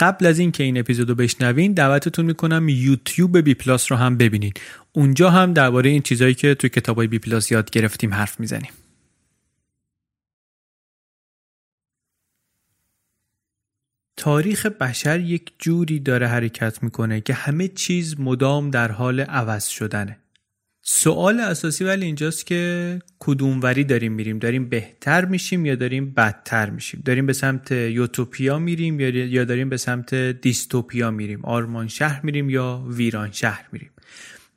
قبل از اینکه این اپیزودو بشنوین دعوتتون می‌کنم یوتیوب بی پلاس رو هم ببینید. اونجا هم درباره این چیزایی که توی کتابای بی پلاس یاد گرفتیم حرف می‌زنیم. تاریخ بشر یک جوری داره حرکت می‌کنه که همه چیز مدام در حال عوض شدنه. سوال اساسی ولی اینجاست که کدوم وری داریم میریم؟ داریم بهتر میشیم یا داریم بدتر میشیم؟ داریم به سمت یوتوپیا میریم یا داریم به سمت dystopia میریم؟ آرمان شهر میریم یا ویران شهر میریم؟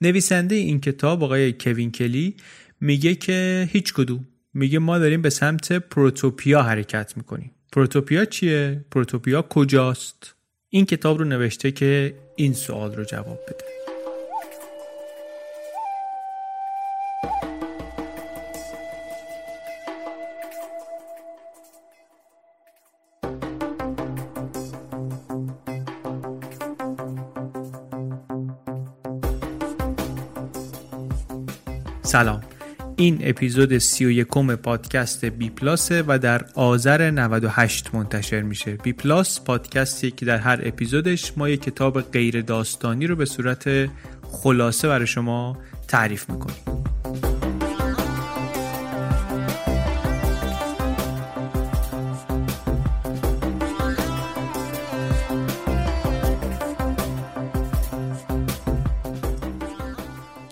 نویسنده این کتاب آقای کوین کلی میگه که هیچ کدوم. میگه ما داریم به سمت پروتوپیا حرکت می‌کنیم. پروتوپیا چیه؟ پروتوپیا کجاست؟ این کتاب رو نوشته که این سوال رو جواب بده. سلام. این اپیزود سی و یکم پادکست بی پلاسه و در آذر 98 منتشر میشه. بی پلاس پادکستی که در هر اپیزودش ما یک کتاب غیر داستانی رو به صورت خلاصه برای شما تعریف می‌کنیم.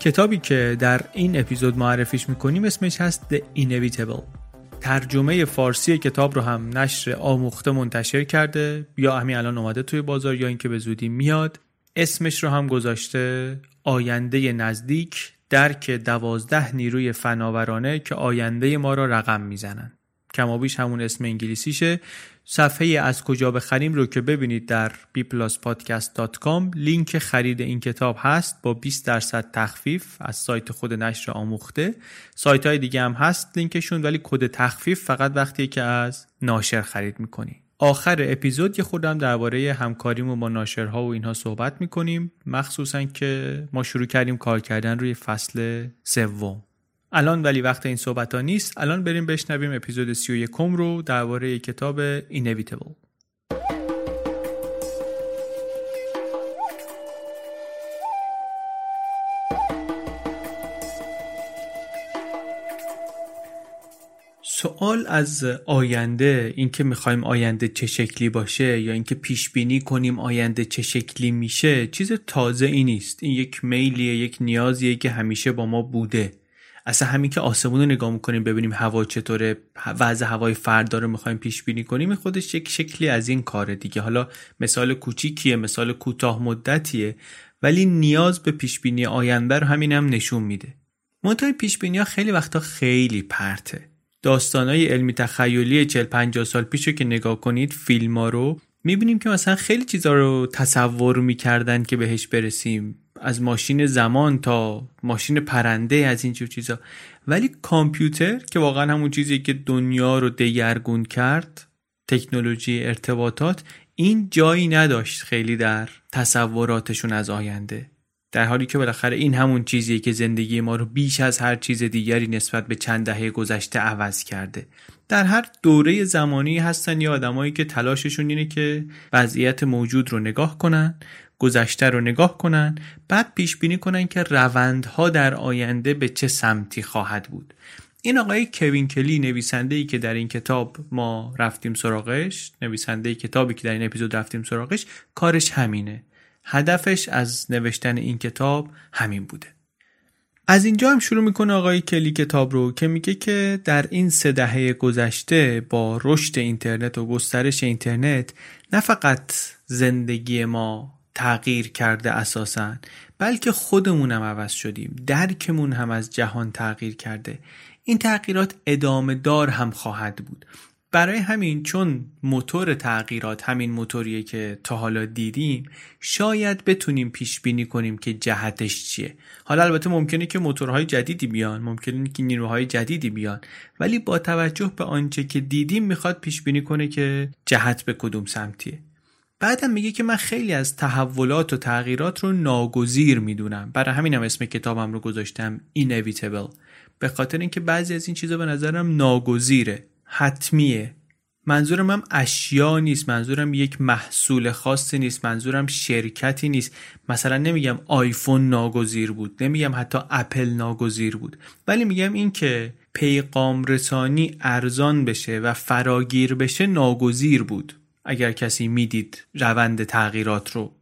کتابی که در این اپیزود معرفیش می‌کنیم اسمش هست The Inevitable. ترجمه فارسی کتاب رو هم نشر آموخته منتشر کرده یا همین الان اومده توی بازار یا اینکه به زودی میاد. اسمش رو هم گذاشته آینده نزدیک درک دوازده نیروی فناورانه که آینده ما را رقم می‌زنن کمابیش همون اسم انگلیسیشه. صفحه از کجا بخریم رو که ببینید در bpluspodcast.com لینک خرید این کتاب هست با 20 درصد تخفیف از سایت خود نشر آموخته. سایت های دیگه هم هست لینکشون ولی کد تخفیف فقط وقتی که از ناشر خرید می‌کنی. آخر اپیزود یه خودم درباره همکاریمون با ناشرها و اینها صحبت می‌کنیم. مخصوصا که ما شروع کردیم کار کردن روی فصل سوم. الان ولی وقت این صحبت ها نیست. الان بریم بشنویم اپیزود 31 رو درباره کتاب Inevitable. سوال از آینده اینکه می‌خوایم آینده چه شکلی باشه یا اینکه پیش بینی کنیم آینده چه شکلی میشه چیز تازه ای نیست. این یک میلیه یک نیازیه که همیشه با ما بوده. اصلا همین که آسمون رو نگاه می‌کنیم ببینیم هوا چطوره وضع هوای فردا رو می‌خوایم پیش بینی کنیم خودش یک شکلی از این کاره دیگه. حالا مثال کوچیکیه مثال کوتاه مدتیه ولی نیاز به پیش بینی آینده رو همین هم نشون میده. منتها پیش بینی ها خیلی وقتا خیلی پرته. داستانای علمی تخیلی 40 50 سال پیش که نگاه کنید فیلم ها رو می‌بینیم که مثلا خیلی چیزا رو تصور می‌کردن که بهش برسیم. از ماشین زمان تا ماشین پرنده از این چیزا. ولی کامپیوتر که واقعا همون چیزی که دنیا رو دگرگون کرد تکنولوژی ارتباطات این جایی نداشت خیلی در تصوراتشون از آینده. در حالی که بالاخره این همون چیزیه که زندگی ما رو بیش از هر چیز دیگری نسبت به چند دهه گذشته عوض کرده. در هر دوره زمانی هستن یا آدمایی که تلاششون اینه که وضعیت موجود رو نگاه کنن گذشته رو نگاه کنن بعد پیش بینی کنن که روندها در آینده به چه سمتی خواهد بود. این آقای کوین کلی نویسنده ای که در این کتاب ما رفتیم سراغش نویسنده کتابی که در این اپیزود رفتیم سراغش کارش همینه. هدفش از نوشتن این کتاب همین بوده. از اینجا هم شروع می‌کنه آقای کلی کتاب رو که میگه که در این سه دهه گذشته با رشد اینترنت و گسترش اینترنت نه فقط زندگی ما تغییر کرده اساسا بلکه خودمون هم عوض شدیم درکمون هم از جهان تغییر کرده. این تغییرات ادامه دار هم خواهد بود. برای همین چون موتور تغییرات همین موتوریه که تا حالا دیدیم شاید بتونیم پیش بینی کنیم که جهتش چیه. حالا البته ممکنه که موتورهای جدیدی بیان ممکنه که نیروهای جدیدی بیان ولی با توجه به آنچه که دیدیم می‌خواد پیش بینی کنه که جهت به کدوم سمتیه. بعدم میگه که من خیلی از تحولات و تغییرات رو ناگزیر می‌دونم. برای همینم اسم کتابم رو گذاشتم inevitable. به خاطر اینکه بعضی از این چیزا به نظرم ناگزیره. حتمیه. منظورم هم اشیا نیست. منظورم یک محصول خاصی نیست. منظورم شرکتی نیست. مثلا نمیگم آیفون ناگزیر بود. نمیگم حتی اپل ناگزیر بود. ولی میگم این که پیغام رسانی ارزان بشه و فراگیر بشه ناگزیر بود. اگر کسی می‌دید روند تغییرات رو.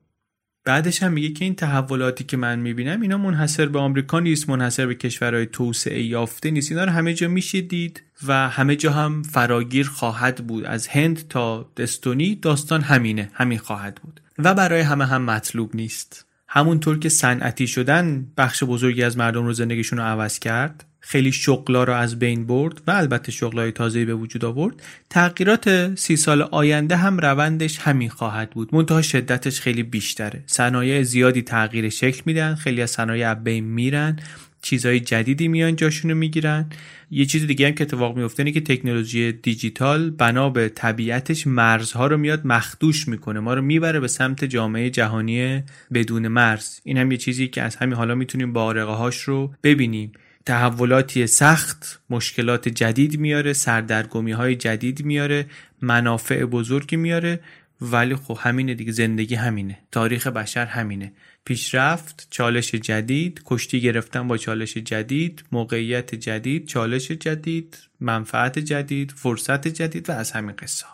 بعدش هم میگه که این تحولاتی که من می‌بینم اینا منحصر به آمریکا نیست منحصر به کشورهای توسعه یافته نیست. اینا رو همه جا میشه دید و همه جا هم فراگیر خواهد بود. از هند تا دستونی داستان همینه همین خواهد بود. و برای همه هم مطلوب نیست. همونطور که صنعتی شدن بخش بزرگی از مردم رو زندگیشون رو عوض کرد خیلی شغلا رو از بین برد و البته شغلای تازه‌ای به وجود آورد. تغییرات سی سال آینده هم روندش همین خواهد بود. منتها شدتش خیلی بیشتره. صنایع زیادی تغییر شکل میدن خیلی از صنایع بین میرن چیزهای جدیدی میان جاشونو می‌گیرن. یه چیز دیگه هم که اتفاق میفته اینه که تکنولوژی دیجیتال بنا به طبیعتش مرزها رو میاد مخدوش می‌کنه. ما رو می‌بره به سمت جامعه جهانی بدون مرز. این هم یه چیزی که از همین حالا می‌تونیم با هاش رو ببینیم. تحولاتی سخت مشکلات جدید میاره سردرگمی های جدید میاره منافع بزرگی میاره ولی خب همینه دیگه زندگی همینه تاریخ بشر همینه. پیشرفت چالش جدید کشتی گرفتن با چالش جدید موقعیت جدید چالش جدید منفعت جدید فرصت جدید و از همین قصه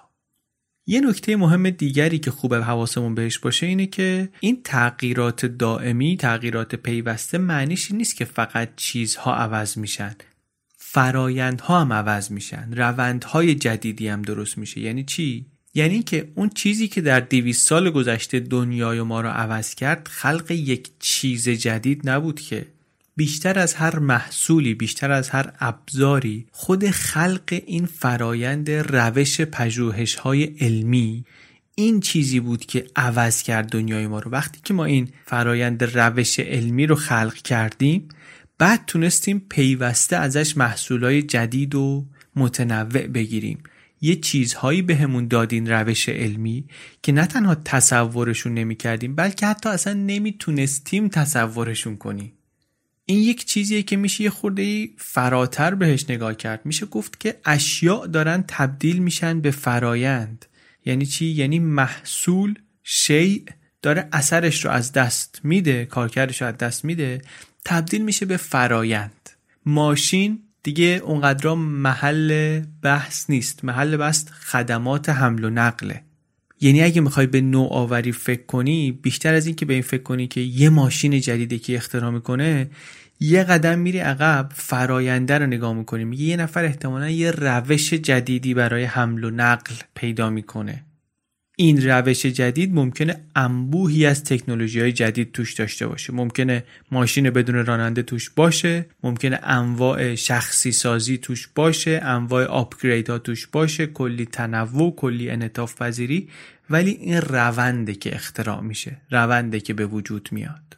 یه نکته مهم دیگری که خوبه حواسمون بهش باشه اینه که این تغییرات دائمی تغییرات پیوسته معنیش نیست که فقط چیزها عوض میشن. فرایندها هم عوض میشن. روندهای جدیدی هم درست میشه. یعنی چی؟ یعنی که اون چیزی که در 200 سال گذشته دنیای ما رو عوض کرد خلق یک چیز جدید نبود که. بیشتر از هر محصولی بیشتر از هر ابزاری خود خلق این فرایند روش پژوهش های علمی این چیزی بود که عوض کرد دنیای ما رو. وقتی که ما این فرایند روش علمی رو خلق کردیم بعد تونستیم پیوسته ازش محصولای جدید و متنوع بگیریم. یه چیزهایی بهمون به دادین روش علمی که نه تنها تصورشون نمی کردیم بلکه حتی اصلا نمی‌تونستیم تصورشون کنیم. این یک چیزیه که میشه یه خورده فراتر بهش نگاه کرد. میشه گفت که اشیاء دارن تبدیل میشن به فرایند. یعنی چی؟ یعنی محصول شیء داره اثرش رو از دست میده کارکردش رو از دست میده تبدیل میشه به فرایند. ماشین دیگه اونقدر محل بحث نیست. محل بحث خدمات حمل و نقله. یعنی اگه می‌خوای به نوآوری فکر کنی بیشتر از این که به این فکر کنی که یه ماشین جدیدی که اختراع می‌کنه یه قدم میری عقب فراینده رو نگاه می‌کنی میگه یه نفر احتمالا یه روش جدیدی برای حمل و نقل پیدا می‌کنه. این روش جدید ممکنه انبوهی از تکنولوژی های جدید توش داشته باشه. ممکنه ماشین بدون راننده توش باشه. ممکنه انواع شخصی سازی توش باشه. انواع آپگرید ها توش باشه. کلی تنوع کلی انطاف پذیری. ولی این رونده که اختراع میشه رونده که به وجود میاد.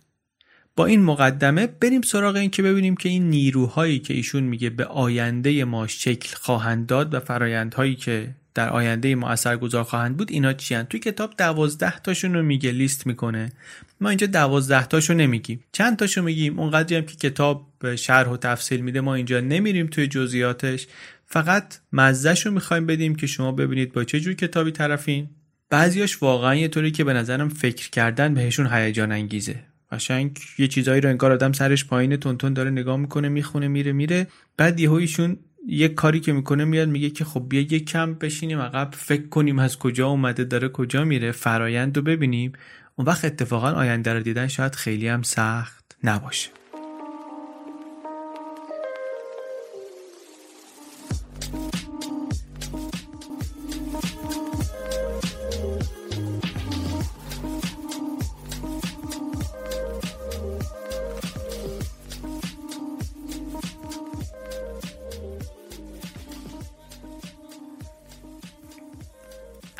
با این مقدمه بریم سراغ این که ببینیم که این نیروهایی که ایشون میگه به آینده ما شکل خواهند داد و فرایندهایی که در آینده ما اثرگذار خواهند بود اینا چی توی کتاب دوازده تاشون رو میگه لیست می‌کنه. ما اینجا دوازده تاشو نمیگیم. چند تاشو میگیم؟ اونقدری هم که کتاب شرح و تفصیل میده ما اینجا نمیریم توی جزئیاتش. فقط مزهش رو می‌خوایم بدیم که شما ببینید با چه جور کتابی طرفین. بعضیاش واقعا یه طوری که به نظرم فکر کردن بهشون هیجان انگیزه. قشنگ یه چیزایی رو انگار آدم سرش پایین تونتون داره نگاه می‌کنه می‌خونه میره میره. بعد یهو ایشون یه کاری که می‌کنه میاد میگه که خب بیا یه کم بشینیم عقب فکر کنیم از کجا اومده داره کجا میره فرایند رو ببینیم. اون وقت اتفاقا آینده رو دیدن شاید خیلی هم سخت نباشه.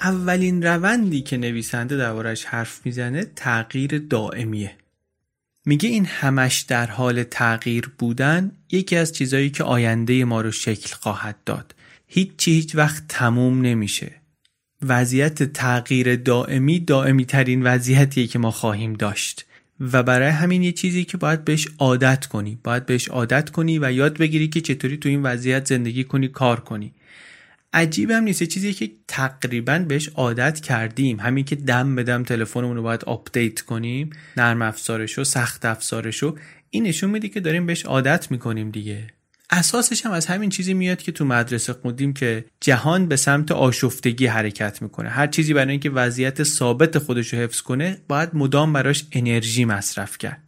اولین روندی که نویسنده دربارش حرف می‌زنه تغییر دائمیه. میگه این همش در حال تغییر بودن یکی از چیزایی که آینده ما رو شکل خواهد داد. هیچ هیچ وقت تموم نمیشه. وضعیت تغییر دائمی دائمی ترین وضعیتیه که ما خواهیم داشت. و برای همین یه چیزی که باید بهش عادت کنی. باید بهش عادت کنی و یاد بگیری که چطوری تو این وضعیت زندگی کنی کار کنی. عجیب هم نیست چیزی که تقریبا بهش عادت کردیم. همین که دم به دم تلفنمون رو باید update کنیم نرم افزارش و سخت افزارش و این نشون میده که داریم بهش عادت می‌کنیم دیگه. اساسش هم از همین چیزی میاد که تو مدرسه خوندیم که جهان به سمت آشفتگی حرکت می‌کنه. هر چیزی برای اینکه وضعیت ثابت خودش رو حفظ کنه باید مدام براش انرژی مصرف کرد.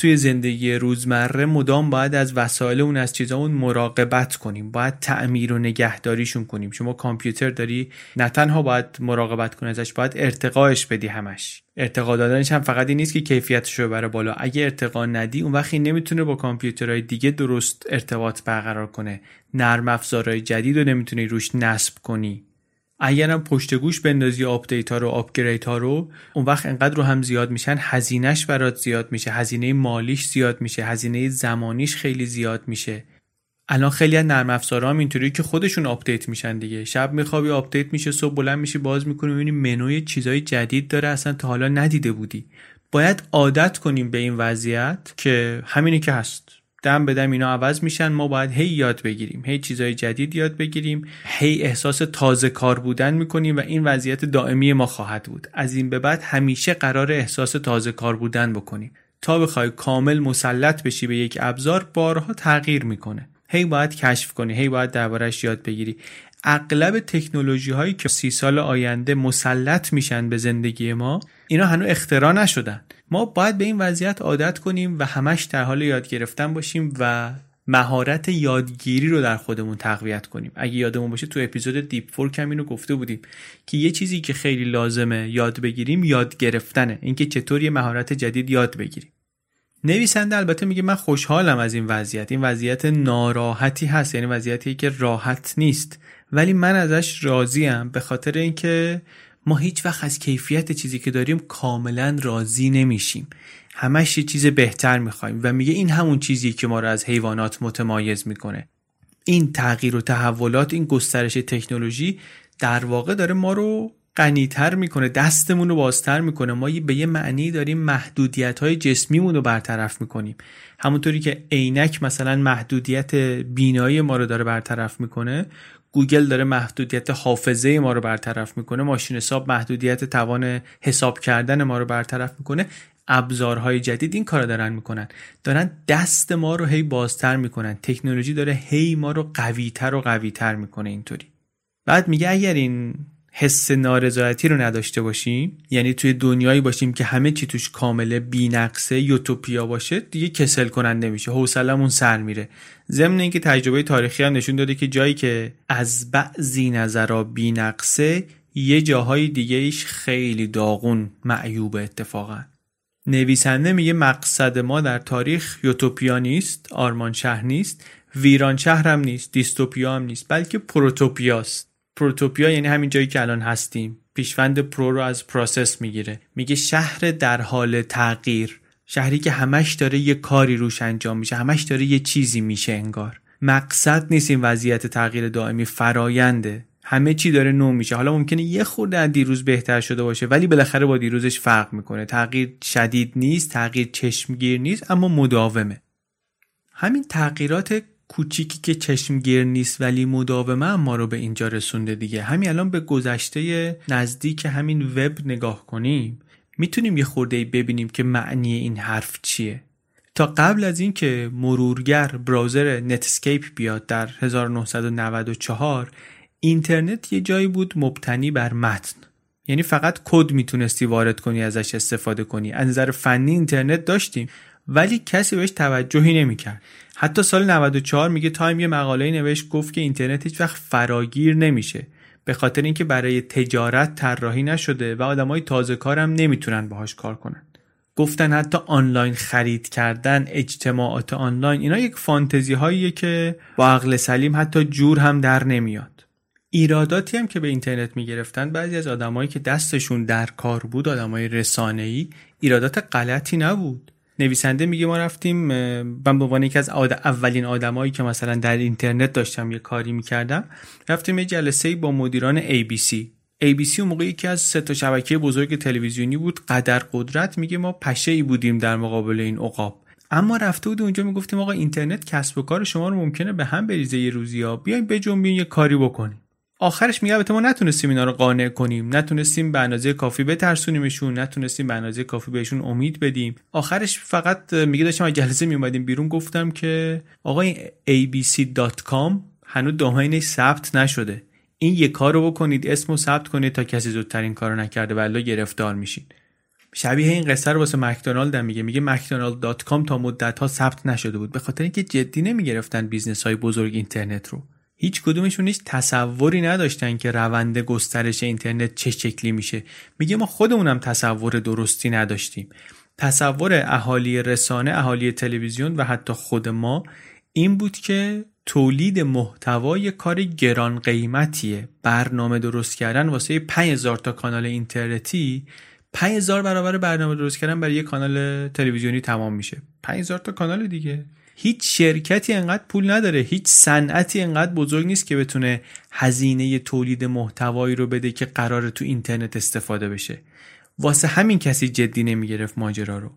توی زندگی روزمره مدام باید از وسایل اون از چیزا مراقبت کنیم. باید تعمیر و نگهداریشون کنیم. شما کامپیوتر داری نه تنها باید مراقبت کنی ازش باید ارتقاش بدی همش. ارتقا دادنش هم فقط این نیست که کیفیتش رو بره بالا. اگه ارتقا ندی اون وقتی نمی‌تونه با کامپیوترهای دیگه درست ارتباط برقرار کنه. نرم افزارهای جدید رو نمی‌تونی روش نصب کنی. اگرم پشت گوش بندازی update ها رو upgrade ها رو اون وقت انقدر رو هم زیاد میشن هزینهش برات زیاد میشه هزینه مالیش زیاد میشه هزینه زمانیش خیلی زیاد میشه. الان خیلی از نرم افزارها هم اینطوری که خودشون update میشن دیگه. شب میخوابی update میشه صبح بلند میشی باز می‌کنی می‌بینی منوی چیزای جدید داره اصلا تا حالا ندیده بودی. باید عادت کنیم به این وضعیت که همینی که هست. دم به دم اینا عوض میشن. ما باید هی یاد بگیریم. هی چیزای جدید یاد بگیریم. هی احساس تازه کار بودن می‌کنیم و این وضعیت دائمی ما خواهد بود. از این به بعد همیشه قرار احساس تازه کار بودن بکنیم. تا بخوای کامل مسلط بشی به یک ابزار بارها تغییر می‌کنه. هی باید کشف کنی. هی باید دربارش یاد بگیری. اغلب تکنولوژی هایی که سی سال آینده مسلط میشن به زندگی ما اینا هنوز اختراع نشدن. ما باید به این وضعیت عادت کنیم و همش در حال یاد گرفتن باشیم و مهارت یادگیری رو در خودمون تقویت کنیم. اگه یادمون باشه تو اپیزود Deep Work هم اینو گفته بودیم که یه چیزی که خیلی لازمه یاد بگیریم یاد گرفتنه. اینکه چطور یه مهارت جدید یاد بگیریم. نویسنده البته میگه من خوشحالم از این وضعیت. این وضعیت ناراحتی هست یعنی وضعیتی که راحت نیست. ولی من ازش راضیم به خاطر اینکه ما هیچ وقت از کیفیت چیزی که داریم کاملا راضی نمیشیم. همش یه چیز بهتر می‌خوایم و میگه این همون چیزی که ما رو از حیوانات متمایز می‌کنه. این تغییر و تحولات این گسترش تکنولوژی در واقع داره ما رو غنیتر می‌کنه دستمون رو بازتر می‌کنه. ما به یه معنی داریم محدودیت های جسمیمون رو برطرف می‌کنیم. همونطوری که عینک مثلا محدودیت بینایی ما رو داره برطرف می‌کنه گوگل داره محدودیت حافظه ما رو برطرف می‌کنه ماشین حساب محدودیت توان حساب کردن ما رو برطرف می‌کنه ابزارهای جدید این کار دارن می‌کنن. دارن دست ما رو هی بازتر می‌کنن. تکنولوژی داره هی ما رو قویتر و قویتر می‌کنه اینطوری. بعد میگه اگر این حس نارضایتی رو نداشته باشیم. یعنی توی دنیایی باشیم که همه چی توش کامل بینقصه یوتوپیا باشه دیگه کسل کننده میشه. حوصلمون سر میره. ضمن اینکه تجربه تاریخی هم نشون داده که جایی که از بعضی نظرها بینقصه یه جاهای دیگه ایش خیلی داغون معیوب اتفاقا. نویسنده میگه مقصد ما در تاریخ یوتوپیا نیست آرمان شهر نیست ویران شهر هم نیست dystopia هم نیست بلکه protopia ست. protopia یعنی همین جایی که الان هستیم. پیشوند pro رو از process می‌گیره. میگه شهر در حال تغییر. شهری که همش داره یه کاری روش انجام میشه. همش داره یه چیزی میشه انگار. مقصد نیست این وضعیت تغییر دائمی فراینده همه چی داره نو میشه. حالا ممکنه یه خورده از دیروز بهتر شده باشه ولی بالاخره با دیروزش فرق می‌کنه. تغییر شدید نیست تغییر چشمگیر نیست اما مداومه. همین تغییرات کوچیکی که چشمگیر نیست ولی مداومه ما رو به اینجا رسونده دیگه. همین الان به گذشته نزدیک همین وب نگاه کنیم. می‌تونیم یه خورده ببینیم که معنی این حرف چیه. تا قبل از اینکه مرورگر browser Netscape بیاد در 1994 اینترنت یه جایی بود مبتنی بر متن. یعنی فقط کد می‌تونستی وارد کنی ازش استفاده کنی. از نظر فنی اینترنت داشتیم. ولی کسی بهش توجهی نمی‌کرد. حتی سال 94 میگه Time یه مقاله نوشت گفت که اینترنت هیچ وقت فراگیر نمیشه. به خاطر اینکه برای تجارت طراحی نشده و آدمای تازه کارم نمی‌تونن باهاش کار کنن. گفتن حتی آنلاین خرید کردن اجتماعات آنلاین اینا یک فانتزی هاییه که با عقل سلیم حتی جور هم در نمیاد. ایراداتی هم که به اینترنت می‌گرفتن بعضی از آدمایی که دستشون در کار بود آدمای رسانه‌ای ایرادات غلطی نبود. نویسنده میگه ما رفتیم من به عنوان یکی از اولین آدمایی که مثلا در اینترنت داشتم یه کاری می‌کردم رفتیم یه جلسه با مدیران ABC ABC اون موقع یکی از سه تا شبکه بزرگ تلویزیونی بود قدر قدرت میگه ما پشه ای بودیم در مقابل این عقاب. اما رفته بود اونجا می‌گفتیم آقا اینترنت کسب و کار شما رو ممکنه به هم بریزه یه روزی ها بیاین بجنبین یه کاری بکنیم. آخرش میگه البته ما نتونستیم اینا رو قانع کنیم. نتونستیم به اندازه کافی بترسونیمشون نتونستیم به اندازه کافی بهشون امید بدیم. آخرش فقط میگه داشتم از جلسه میومدیم بیرون گفتم که آقا این abc.com هنوز domain ش ثبت نشده. این یه کار رو بکنید اسمو ثبت کنید تا کسی زودتر این کارو نکرده ولی گرفتار میشین. شبیه این قصه رو واسه مکدونالد هم میگه. میگه McDonald.com تا مدت ها ثبت نشده بود. به خاطر اینکه جدی نمی‌گرفتن business های بزرگ اینترنت رو. هیچ کدومشون هیچ تصوری نداشتن که روند گسترش اینترنت چه شکلی میشه. میگه ما خودمونم تصور درستی نداشتیم. تصور اهالی رسانه اهالی تلویزیون و حتی خود ما این بود که تولید محتوای کار گران قیمتیه. برنامه درست کردن واسه 5000 تا کانال اینترنتی 5000 برابر برنامه درست کردن برای یک کانال تلویزیونی تمام میشه. 5000 تا کانال دیگه. هیچ شرکتی انقدر پول نداره هیچ صنعتی انقدر بزرگ نیست که بتونه هزینه تولید محتوایی رو بده که قرار تو اینترنت استفاده بشه. واسه همین کسی جدی نمی‌گرفت ماجرا رو.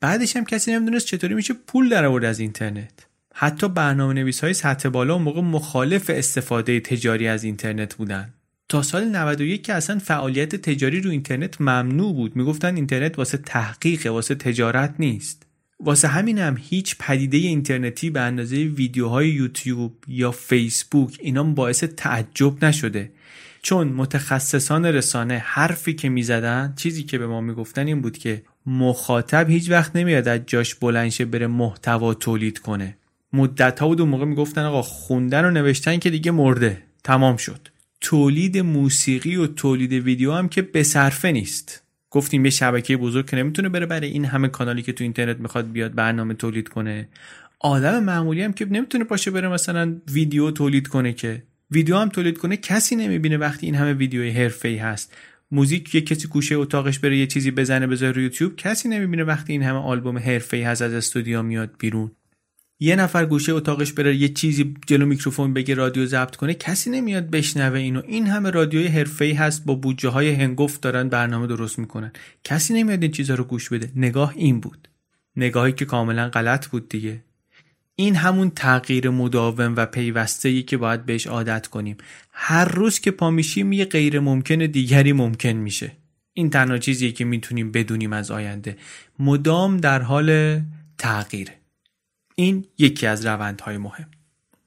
بعدش هم کسی نمی‌دونست چطوری میشه پول در آورد از اینترنت. حتی برنامه نویس های سطح بالا اون موقع مخالف استفاده تجاری از اینترنت بودن. تا سال 91 که اصلا فعالیت تجاری رو اینترنت ممنوع بود. می‌گفتن اینترنت واسه تحقیق واسه تجارت نیست. واسه همین هم هیچ پدیده اینترنتی به اندازه ویدیوهای یوتیوب یا فیسبوک اینا باعث تعجب نشده. چون متخصصان رسانه حرفی که می‌زدن چیزی که به ما می‌گفتن این بود که مخاطب هیچ وقت نمیاد از جاش بلنشه بره محتوا تولید کنه. مدت ها بود اون موقع می‌گفتن آقا خوندن و نوشتن که دیگه مرده. تمام شد. تولید موسیقی و تولید ویدیو هم که به صرفه نیست. گفتیم یه شبکه بزرگ که نمی‌تونه بره برای این همه کانالی که تو اینترنت می‌خواد بیاد برنامه تولید کنه. آدم معمولی هم که نمی‌تونه پاشه بره مثلا ویدیو تولید کنه که. ویدیو هم تولید کنه کسی نمی‌بینه وقتی این همه ویدیوی حرفه‌ای هست. موزیک یه کسی گوشه اتاقش بره یه چیزی بزنه بذاره یوتیوب کسی نمی‌بینه وقتی این همه آلبوم حرفه‌ای هست از استودیو میاد بیرون. یه نفر گوشه اتاقش بره یه چیزی جلو میکروفون بگه رادیو ضبط کنه کسی نمیاد بشنوه اینو. این همه رادیوی حرفه‌ای هست با بودجه های هنگفت دارن برنامه درست می‌کنن. کسی نمیاد این چیزا رو گوش بده. نگاه این بود. نگاهی که کاملا غلط بود دیگه. این همون تغییر مداوم و پیوسته ای که باید بهش عادت کنیم. هر روز که پا میشیم یه غیر ممکن دیگری ممکن میشه. این تنها چیزیه که می‌تونیم بدونیم از آینده. مدام در حال تغییره. این یکی از روندهای مهم.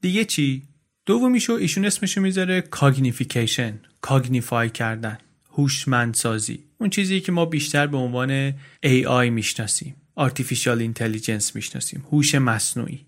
دیگه چی؟ دومیشو ایشون اسمشو می‌ذاره cognification cognify کردن هوشمندسازی. اون چیزی که ما بیشتر به عنوان AI می‌شناسیم Artificial Intelligence می‌شناسیم هوش مصنوعی.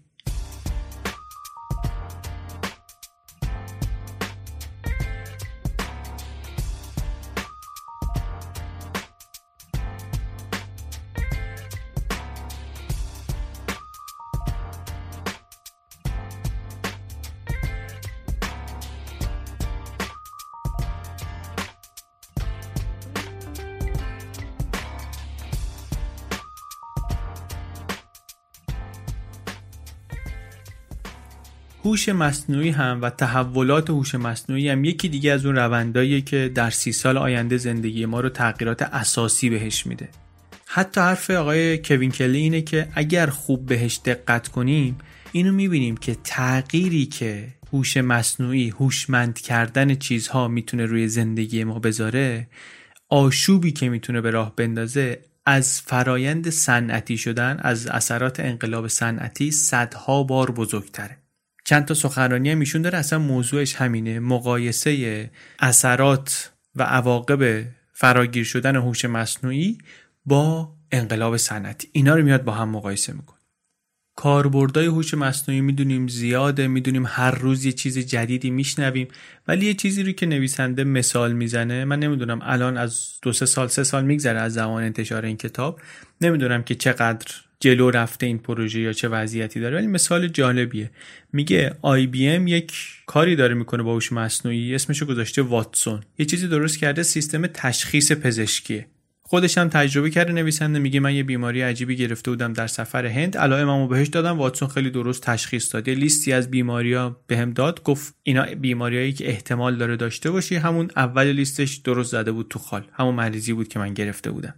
مصنوعی هم و تحولات هوش مصنوعی هم یکی دیگه از اون رونداییه که در سی سال آینده زندگی ما رو تغییرات اساسی بهش میده. حتی حرف آقای کوین کلی اینه که اگر خوب بهش دقت کنیم اینو می‌بینیم که تغییری که هوش مصنوعی هوشمند کردن چیزها می‌تونه روی زندگی ما بذاره آشوبی که می‌تونه به راه بندازه از فرایند صنعتی شدن از اثرات انقلاب صنعتی صدها بار بزرگتره. چند تا سخنرانی هم ایشون داره. اصلا موضوعش همینه. مقایسه اثرات و عواقب فراگیر شدن هوش مصنوعی با انقلاب صنعتی. اینا رو میاد با هم مقایسه می‌کنه. کاربردای هوش مصنوعی می‌دونیم زیاده می‌دونیم هر روز یه چیز جدیدی میشنویم ولی یه چیزی رو که نویسنده مثال می‌زنه من نمی‌دونم الان از دو سه سال سه سال میگذره از زمان انتشار این کتاب نمی‌دونم که چقدر جلو رفته این پروژه یا چه وضعیتی داره. ولی مثال جالبیه. میگه آی بی ام یک کاری داره می‌کنه با هوش مصنوعی اسمشو گذاشته واتسون. یه چیزی درست کرده سیستم تشخیص پزشکیه. خودش هم تجربه کرده نویسنده میگه من یه بیماری عجیبی گرفته بودم در سفر هند علائممو بهش دادم واتسون خیلی درست تشخیص داد. یه لیستی از بیماریا بهم داد گفت اینا بیماریایی که احتمال داره داشته باشی همون اول لیستش درست زده بود تو خال. همون مریضی بود که من گرفته بودم.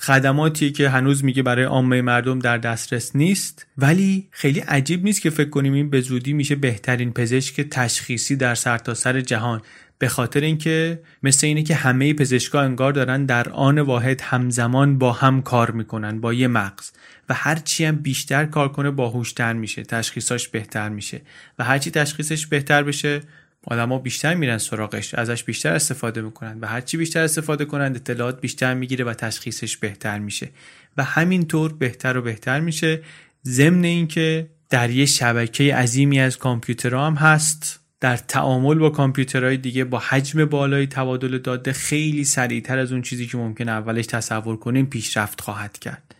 خدماتی که هنوز میگه برای عامه مردم در دسترس نیست ولی خیلی عجیب نیست که فکر کنیم این به زودی میشه بهترین پزشک تشخیصی در سرتاسر سر جهان. به خاطر اینکه مثل اینه که همه پزشکا انگار دارن در آن واحد همزمان با هم کار می‌کنن با یه مغز. و هرچی هم بیشتر کار کنه باهوشتر میشه تشخیصاش بهتر میشه. و هرچی تشخیصش بهتر بشه آدما بیشتر میرن سراغش ازش بیشتر استفاده می‌کنن و هرچی بیشتر استفاده کنند اطلاعات بیشتر می‌گیره و تشخیصش بهتر میشه. و همینطور بهتر و بهتر میشه. ضمن اینکه در یه شبکه عظیمی از کامپیوترها هم هست. در تعامل با کامپیوترهای دیگه با حجم بالای تبادل داده خیلی سریعتر از اون چیزی که ممکن اولش تصور کنیم پیشرفت خواهد کرد.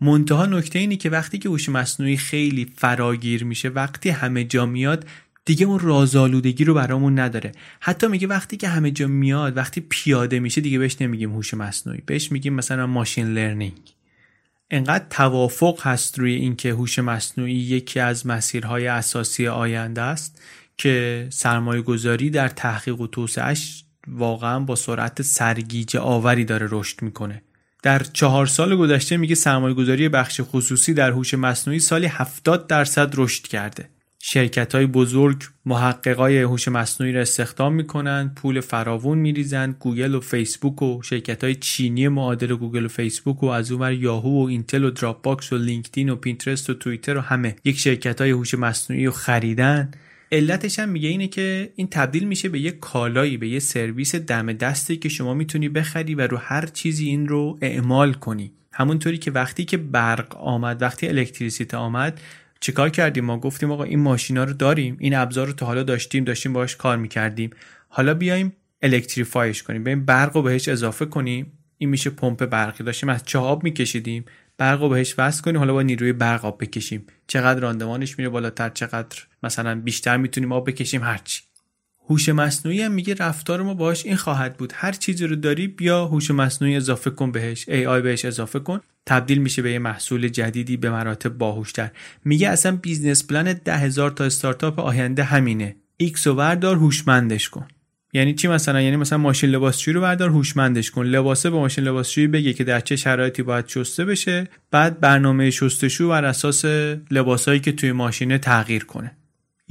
منتها نکته اینی که وقتی که هوش مصنوعی خیلی فراگیر میشه وقتی همه جا میاد دیگه اون رازآلودگی رو برامون نداره. حتی میگه وقتی که همه جا میاد وقتی پیاده میشه دیگه بهش نمیگیم هوش مصنوعی. بهش میگیم مثلا ماشین لرنینگ انقدر توافق هست روی اینکه هوش مصنوعی یکی از مسیرهای اساسی آینده است که سرمایه گذاری در تحقیق و توسعهش واقعا با سرعت سرگیجه آوری داره رشد می‌کنه. در چهار سال گذشته میگه سرمایه گذاری بخش خصوصی در هوش مصنوعی سالی 70 درصد رشد کرده. شرکت های بزرگ محققای هوش مصنوعی را استخدام می‌کنن پول فراوون میریزن گوگل و فیسبوک و شرکت های چینی معادل گوگل و فیسبوک و از اونور یاهو و اینتل و دراپ باکس و لینکدین و پینترست و توییتر و همه یک شرکت های هوش مصنوعی رو خریدن. علتش هم میگه اینه که این تبدیل میشه به یه کالایی به یه سرویس دم دستی که شما می‌تونی بخری و رو هر چیزی این رو اعمال کنی. همونطوری که وقتی که برق آمد وقتی الکتریسیته آمد چیکار کردیم؟ ما گفتیم آقا این ماشینا رو داریم این ابزار رو تا حالا داشتیم داشتیم باهاش کار می‌کردیم. حالا بیایم الکتریفایش کنیم بیایم برق رو بهش اضافه کنیم. این میشه پمپ برقی. داشتیم از چه آب میکشیدیم؟ برق رو بهش وصل کنیم حالا با نیروی برق آب بکشیم. چقدر راندمانش میره بالاتر چقدر مثلا بیشتر می‌تونیم آب بکشیم؟ هرچی. هوش مصنوعی هم میگه رفتار ما باش این خواهد بود. هر چیزی رو داری بیا هوش مصنوعی اضافه کن بهش AI بهش اضافه کن. تبدیل میشه به یه محصول جدیدی به مراتب باهوشتر. میگه اصلا business plan ده هزار تا استارتاپ آینده همینه. X و بردار هوشمندش کن. یعنی چی مثلا؟ یعنی مثلا ماشین لباسشویی رو بردار هوشمندش کن. لباسه به ماشین لباسشویی بگه که در چه شرایطی باید شسته بشه. بعد برنامه شستشو بر اساس لباسایی که توی ماشینه تغییر کنه.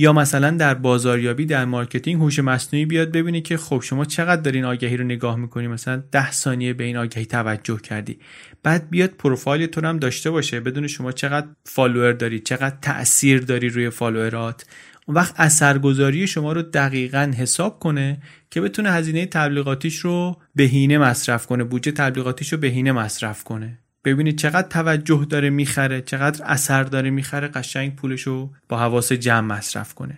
یا مثلا در بازاریابی در marketing هوش مصنوعی بیاد ببینی که خب شما چقدر دارین آگهی رو نگاه می‌کنی؟ مثلا ده ثانیه به این آگهی توجه کردی. بعد بیاد پروفایل تو هم داشته باشه بدونه شما چقدر follower داری چقدر تاثیر داری روی follower ات. اون وقت اثرگذاری شما رو دقیقا حساب کنه که بتونه هزینه تبلیغاتیش رو بهینه مصرف کنه بودجه تبلیغاتیش رو بهینه مصرف کنه. ببینید چقدر توجه داره می‌خره چقدر اثر داره می‌خره قشنگ پولش رو با حواس جمع مصرف کنه.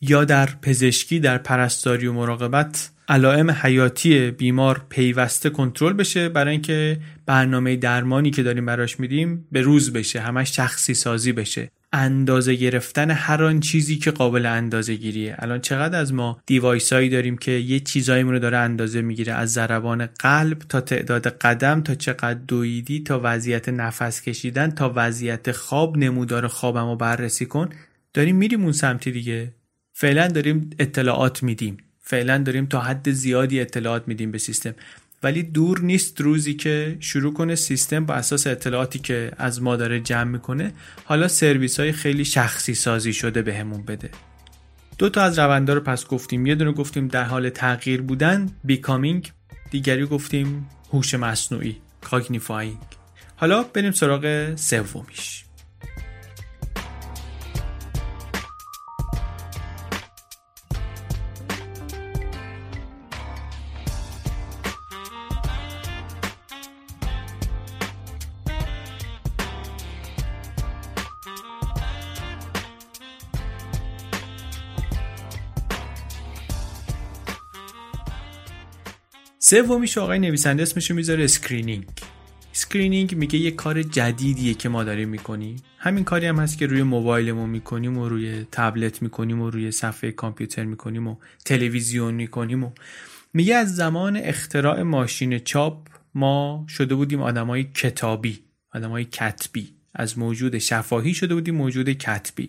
یا در پزشکی در پرستاری و مراقبت علائم حیاتی بیمار پیوسته کنترل بشه برای اینکه برنامه درمانی که داریم براش میدیم به روز بشه همش شخصی سازی بشه. اندازه گرفتن هر آن چیزی که قابل اندازه گیریه الان چقدر از ما دیوایس هایی داریم که یه چیزایی رو داره اندازه می‌گیره از ضربان قلب تا تعداد قدم تا چقدر دویدی تا وضعیت نفس کشیدن تا وضعیت خواب نمودار خوابمو بررسی کن. داریم میریم اون سمتی دیگه. فعلا داریم اطلاعات میدیم. فعلا داریم تا حد زیادی اطلاعات میدیم به سیستم. ولی دور نیست روزی که شروع کنه سیستم بر اساس اطلاعاتی که از ما داره جمع می‌کنه حالا سرویس های خیلی شخصی سازی شده بهمون به بده. دو تا از روندها رو پس گفتیم. یه دونه گفتیم در حال تغییر بودن becoming. دیگری گفتیم هوش مصنوعی cognifying حالا بریم سراغ سومیش. سومیش آقای نویسنده اسمشو می‌ذاره screening screening میگه یه کار جدیدیه که ما داریم می‌کنیم. همین کاری هم هست که روی موبایلمون می‌کنیم و روی تبلت می‌کنیم و روی صفحه کامپیوتر می‌کنیم و تلویزیون می‌کنیم و میگه از زمان اختراع ماشین چاپ ما شده بودیم آدمای کتابی آدمای کتبی. از موجود شفاهی شده بودیم موجود کتبی.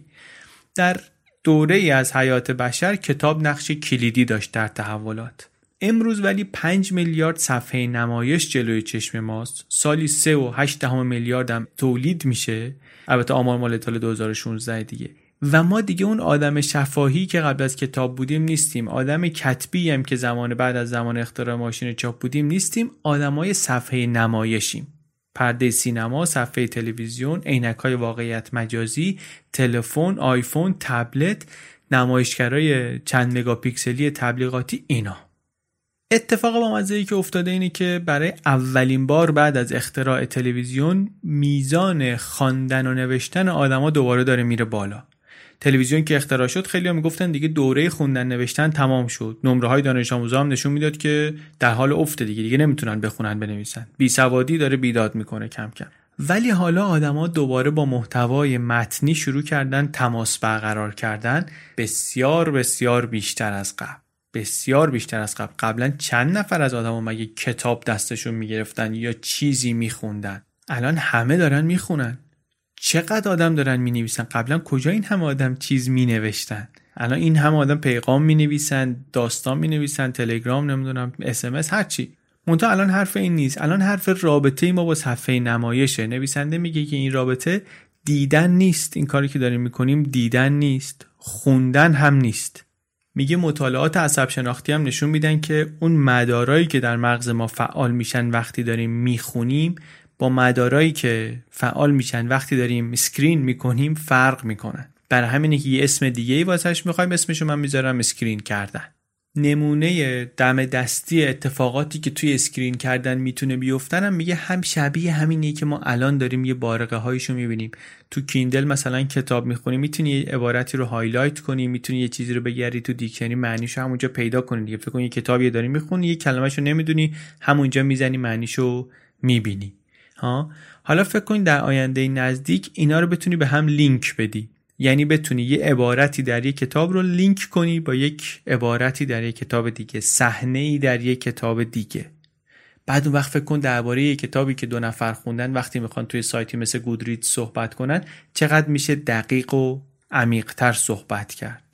در دوره ای از حیات بشر کتاب نقش کلیدی داشت در تحولات. امروز ولی 5 میلیارد صفحه نمایش جلوی چشم ماست. سالی 3 و 8 دهم میلیارد هم تولید میشه. البته آمار مال سال 2016 دیگه. و ما دیگه اون آدم شفاهی که قبل از کتاب بودیم نیستیم. آدم کتبی هم که زمان بعد از زمان اختراع ماشین چاپ بودیم نیستیم. آدمای صفحه نمایشیم. پرده سینما، صفحه تلویزیون، عینک های واقعیت مجازی، تلفن، آیفون، تبلت، نمایشگرای چند مگاپیکسلی تبلیغاتی اینا. اتفاق با مزه که افتاده اینه که برای اولین بار بعد از اختراع تلویزیون میزان خواندن و نوشتن آدما دوباره داره میره بالا. تلویزیون که اختراع شد خیلی هم می‌گفتن دیگه دوره خوندن نوشتن تمام شد. نمره های دانش آموزا هم نشون می‌داد که در حال افته دیگه دیگه نمی‌تونن بخونن بنویسن. بی سوادی داره بیداد می‌کنه کم کم. ولی حالا آدما دوباره با محتوای متنی شروع کردن تماس برقرار کردن بسیار بسیار بیشتر از قبل. بسیار بیشتر از قبل. قبلا چند نفر از آدما مگه کتاب دستشون می‌گرفتن یا چیزی میخوندن؟ الان همه دارن می‌خونن. چقدر آدم دارن می‌نویسن؟ قبلا کجا این همه آدم چیز مینوشتن؟ الان این همه آدم پیغام می‌نویسن داستان می‌نویسن تلگرام نمی‌دونم SMS هرچی منتها الان حرف این نیست. الان حرف رابطه ما با صفحه نمایشه. نویسنده میگه که این رابطه دیدن نیست. این کاری که داریم می‌کنیم دیدن نیست. خوندن هم نیست. میگه مطالعات عصب شناختی هم نشون میدن که اون مدارایی که در مغز ما فعال میشن وقتی داریم می‌خونیم با مدارایی که فعال میشن وقتی داریم screen می‌کنیم فرق می‌کنن. برای همینه که یه اسم دیگه ای واسش می‌خوایم اسمشو من می‌ذارم screen کردن. نمونه دم دستی اتفاقاتی که توی screen کردن می‌تونه بیفتن هم میگه هم شبیه همینی که ما الان داریم یه بارقه هایشو می‌بینیم. تو Kindle مثلا کتاب می‌خونی می‌تونی یه عبارتی رو highlight کنی می‌تونی یه چیزی رو بگردی تو dictionary معنیشو همونجا پیدا کنی دیگه. فکر کن یه کتابی داری می‌خونی یه کلمهشو نمی‌دونی همونجا می‌زنی معنیشو می‌بینی. ها؟ حالا فکر کن در آینده نزدیک اینا رو بتونی به هم لینک بدی. یعنی بتونی یه عبارتی در یک کتاب رو لینک کنی با یک عبارتی در یک کتاب دیگه صحنه ای در یک کتاب دیگه. بعد اون وقت فکر کن درباره یک کتابی که دو نفر خوندن وقتی می‌خوان توی سایتی مثل Goodreads صحبت کنن چقدر میشه دقیق و عمیقتر صحبت کرد.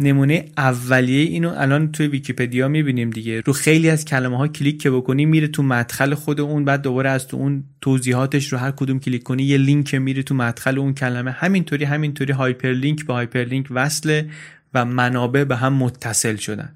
نمونه اولیه اینو الان توی ویکیپدیا می‌بینیم دیگه. رو خیلی از کلمه ها کلیک که بکنی میره تو مدخل خود اون بعد دوباره از تو اون توضیحاتش رو هر کدوم کلیک کنی یه لینک میره تو مدخل اون کلمه. همینطوری همینطوری hyperlink به hyperlink وصله و منابع به هم متصل شدن.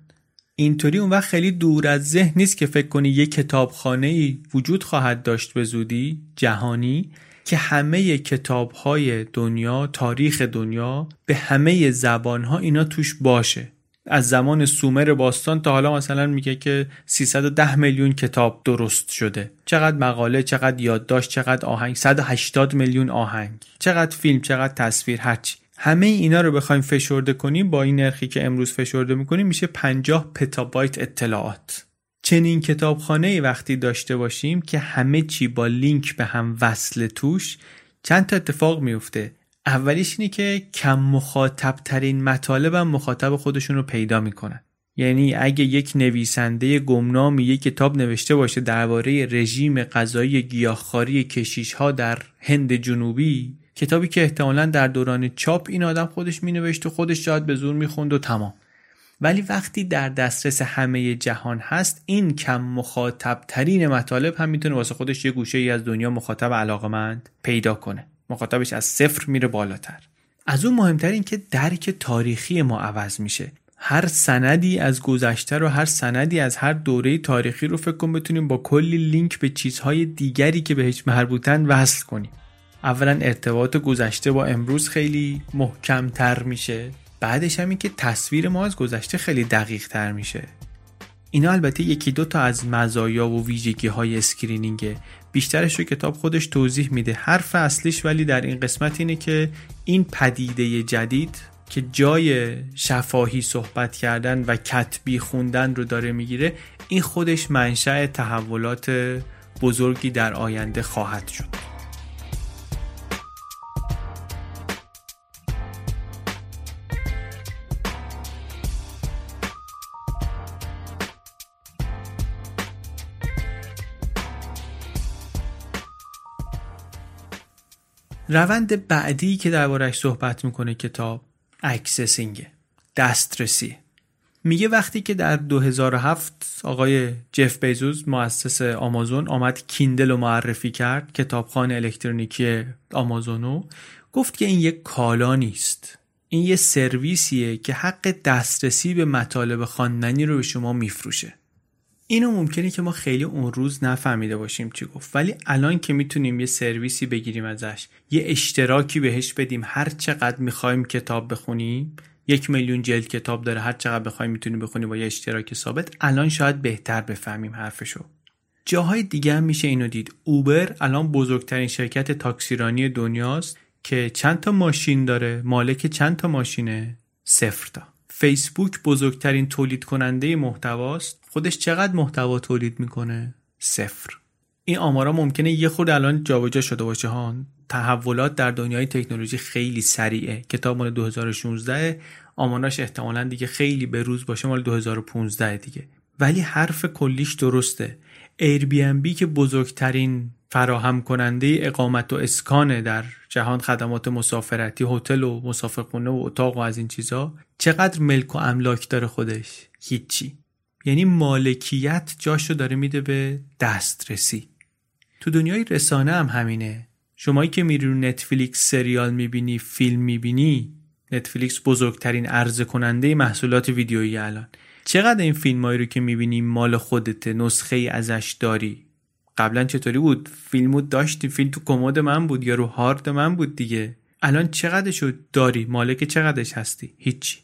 اینطوری اون وقت خیلی دور از ذهن نیست که فکر کنی یه کتابخانه ای وجود خواهد داشت به زودی جهانی. که همه کتاب های دنیا تاریخ دنیا به همه زبان ها اینا توش باشه. از زمان سومر باستان تا حالا مثلا میگه که 310 میلیون کتاب درست شده. چقدر مقاله چقدر یادداشت چقدر آهنگ 180 میلیون آهنگ. چقدر فیلم چقدر تصویر هرچی همه اینا رو بخوایم فشرده کنیم با این نرخی که امروز فشرده می‌کنیم میشه 50 پتابایت اطلاعات. چنین کتابخانه وقتی داشته باشیم که همه چی با لینک به هم وصل توش چند تا اتفاق میفته اولیش اینه که کم مخاطب ترین مطالب هم مخاطب خودشون رو پیدا می‌کنن. یعنی اگه یک نویسنده گمنامی یک کتاب نوشته باشه درباره رژیم غذایی گیاهخواری کشیش ها در هند جنوبی کتابی که احتمالا در دوران چاپ این آدم خودش مینوشت و خودش شاید به زور می‌خوند و تمام. ولی وقتی در دسترس همه جهان هست این کم مخاطب ترین مطالب هم می‌تونه واسه خودش یه گوشه ای از دنیا مخاطب علاقمند پیدا کنه. مخاطبش از صفر میره بالاتر. از اون مهمتر این که درک تاریخی ما عوض میشه. هر سندی از گذشته رو هر سندی از هر دوره تاریخی رو فکر کن بتونیم با کلی لینک به چیزهای دیگری که بهش مربوطن وصل کنیم. اولا ارتباط گذشته با امروز خیلی محکم تر میشه. بعدش هم این که تصویر ما از گذشته خیلی دقیق تر میشه. اینا البته یکی دو تا از مزایا و ویژگی های screening ه بیشترش رو کتاب خودش توضیح میده. حرف اصلیش ولی در این قسمت اینه که این پدیده جدید که جای شفاهی صحبت کردن و کتبی خوندن رو داره می‌گیره این خودش منشأ تحولات بزرگی در آینده خواهد شد. روند بعدی که دربارش صحبت می‌کنه کتاب accessing دسترسی. میگه وقتی که در 2007 آقای جف بزوس مؤسس آمازون آمد Kindle رو معرفی کرد کتابخان الکترونیکی آمازونو گفت که این یک کالا نیست. این یه سرویسیه که حق دسترسی به مطالب خواندنی رو به شما میفروشه. اینو ممکنه که ما خیلی اون روز نفهمیده باشیم چی گفت. ولی الان که می‌تونیم یه سرویسی بگیریم ازش یه اشتراکی بهش بدیم هر چقدر می‌خوایم کتاب بخونیم یک میلیون جلد کتاب داره هر چقدر بخوایم می‌تونیم بخونیم با یه اشتراک ثابت الان شاید بهتر بفهمیم حرفشو. جاهای دیگه هم میشه اینو دید. اوبر الان بزرگترین شرکت تاکسیرانی دنیاست که چند تا ماشین داره مالک چند تا ماشینه؟ صفر تا. فیسبوک بزرگترین تولید کننده محتواست. خودش چقدر محتوا تولید می‌کنه؟ صفر. این آمارا ممکنه یه خود الان جابجا شده باشه ها تحولات در دنیای تکنولوژی خیلی سریعه. کتاب مال 2016 آماراش احتمالا دیگه خیلی به روز باشه مال 2015 دیگه. ولی حرف کلیش درسته. بی که بزرگترین فراهم کننده اقامت و اسکانه در جهان خدمات مسافرتی هتل و مسافرخونه و اتاق و از این چیزا چقدر ملک و املاک داره خودش؟ هیچی. یعنی مالکیت جاشو داره میده به دسترسی. تو دنیای رسانه هم همینه. شمایی که میری رو Netflix سریال می‌بینی فیلم می‌بینی Netflix بزرگترین عرضه کننده محصولات ویدیویی الان. چقدر این فیلمایی رو که می‌بینی مال خودته نسخه ای ازش داری؟ قبلا چطوری بود؟ فیلمو داشتی فیلم تو کمد من بود یا رو هارد من بود دیگه. الان چقدرشو داری؟ مالک چقدرش هستی؟ هیچی.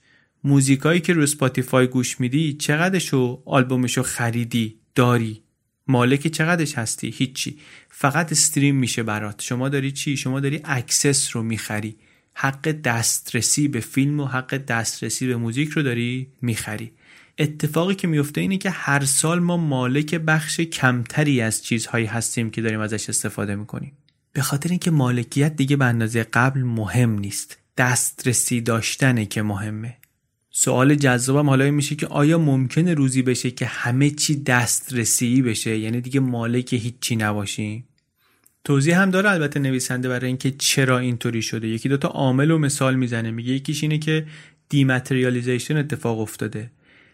موزیکایی که رو Spotify گوش میدی چقدرشو آلبومشو خریدی؟ داری. مالک چقدرش هستی؟ هیچی. فقط stream میشه برات. شما داری چی؟ شما داری access رو می‌خری. حق دسترسی به فیلم و حق دسترسی به موزیک رو داری می‌خری. اتفاقی که میفته اینه که هر سال ما مالک بخش کمتری از چیزهایی هستیم که داریم ازش استفاده می‌کنیم. به خاطر اینکه مالکیت دیگه به اندازه قبل مهم نیست. دسترسی داشتنه که مهمه. سوال جذابم حالا میشه که آیا ممکنه روزی بشه که همه چی دسترسی بشه؟ یعنی دیگه مالک هیچی نباشیم توضیح هم داره البته نویسنده برای اینکه چرا اینطوری شده. یکی دوتا عامل و مثال می‌زنه. میگه یکیش اینه که دیماتریالیزیشن اتفاق افتاده.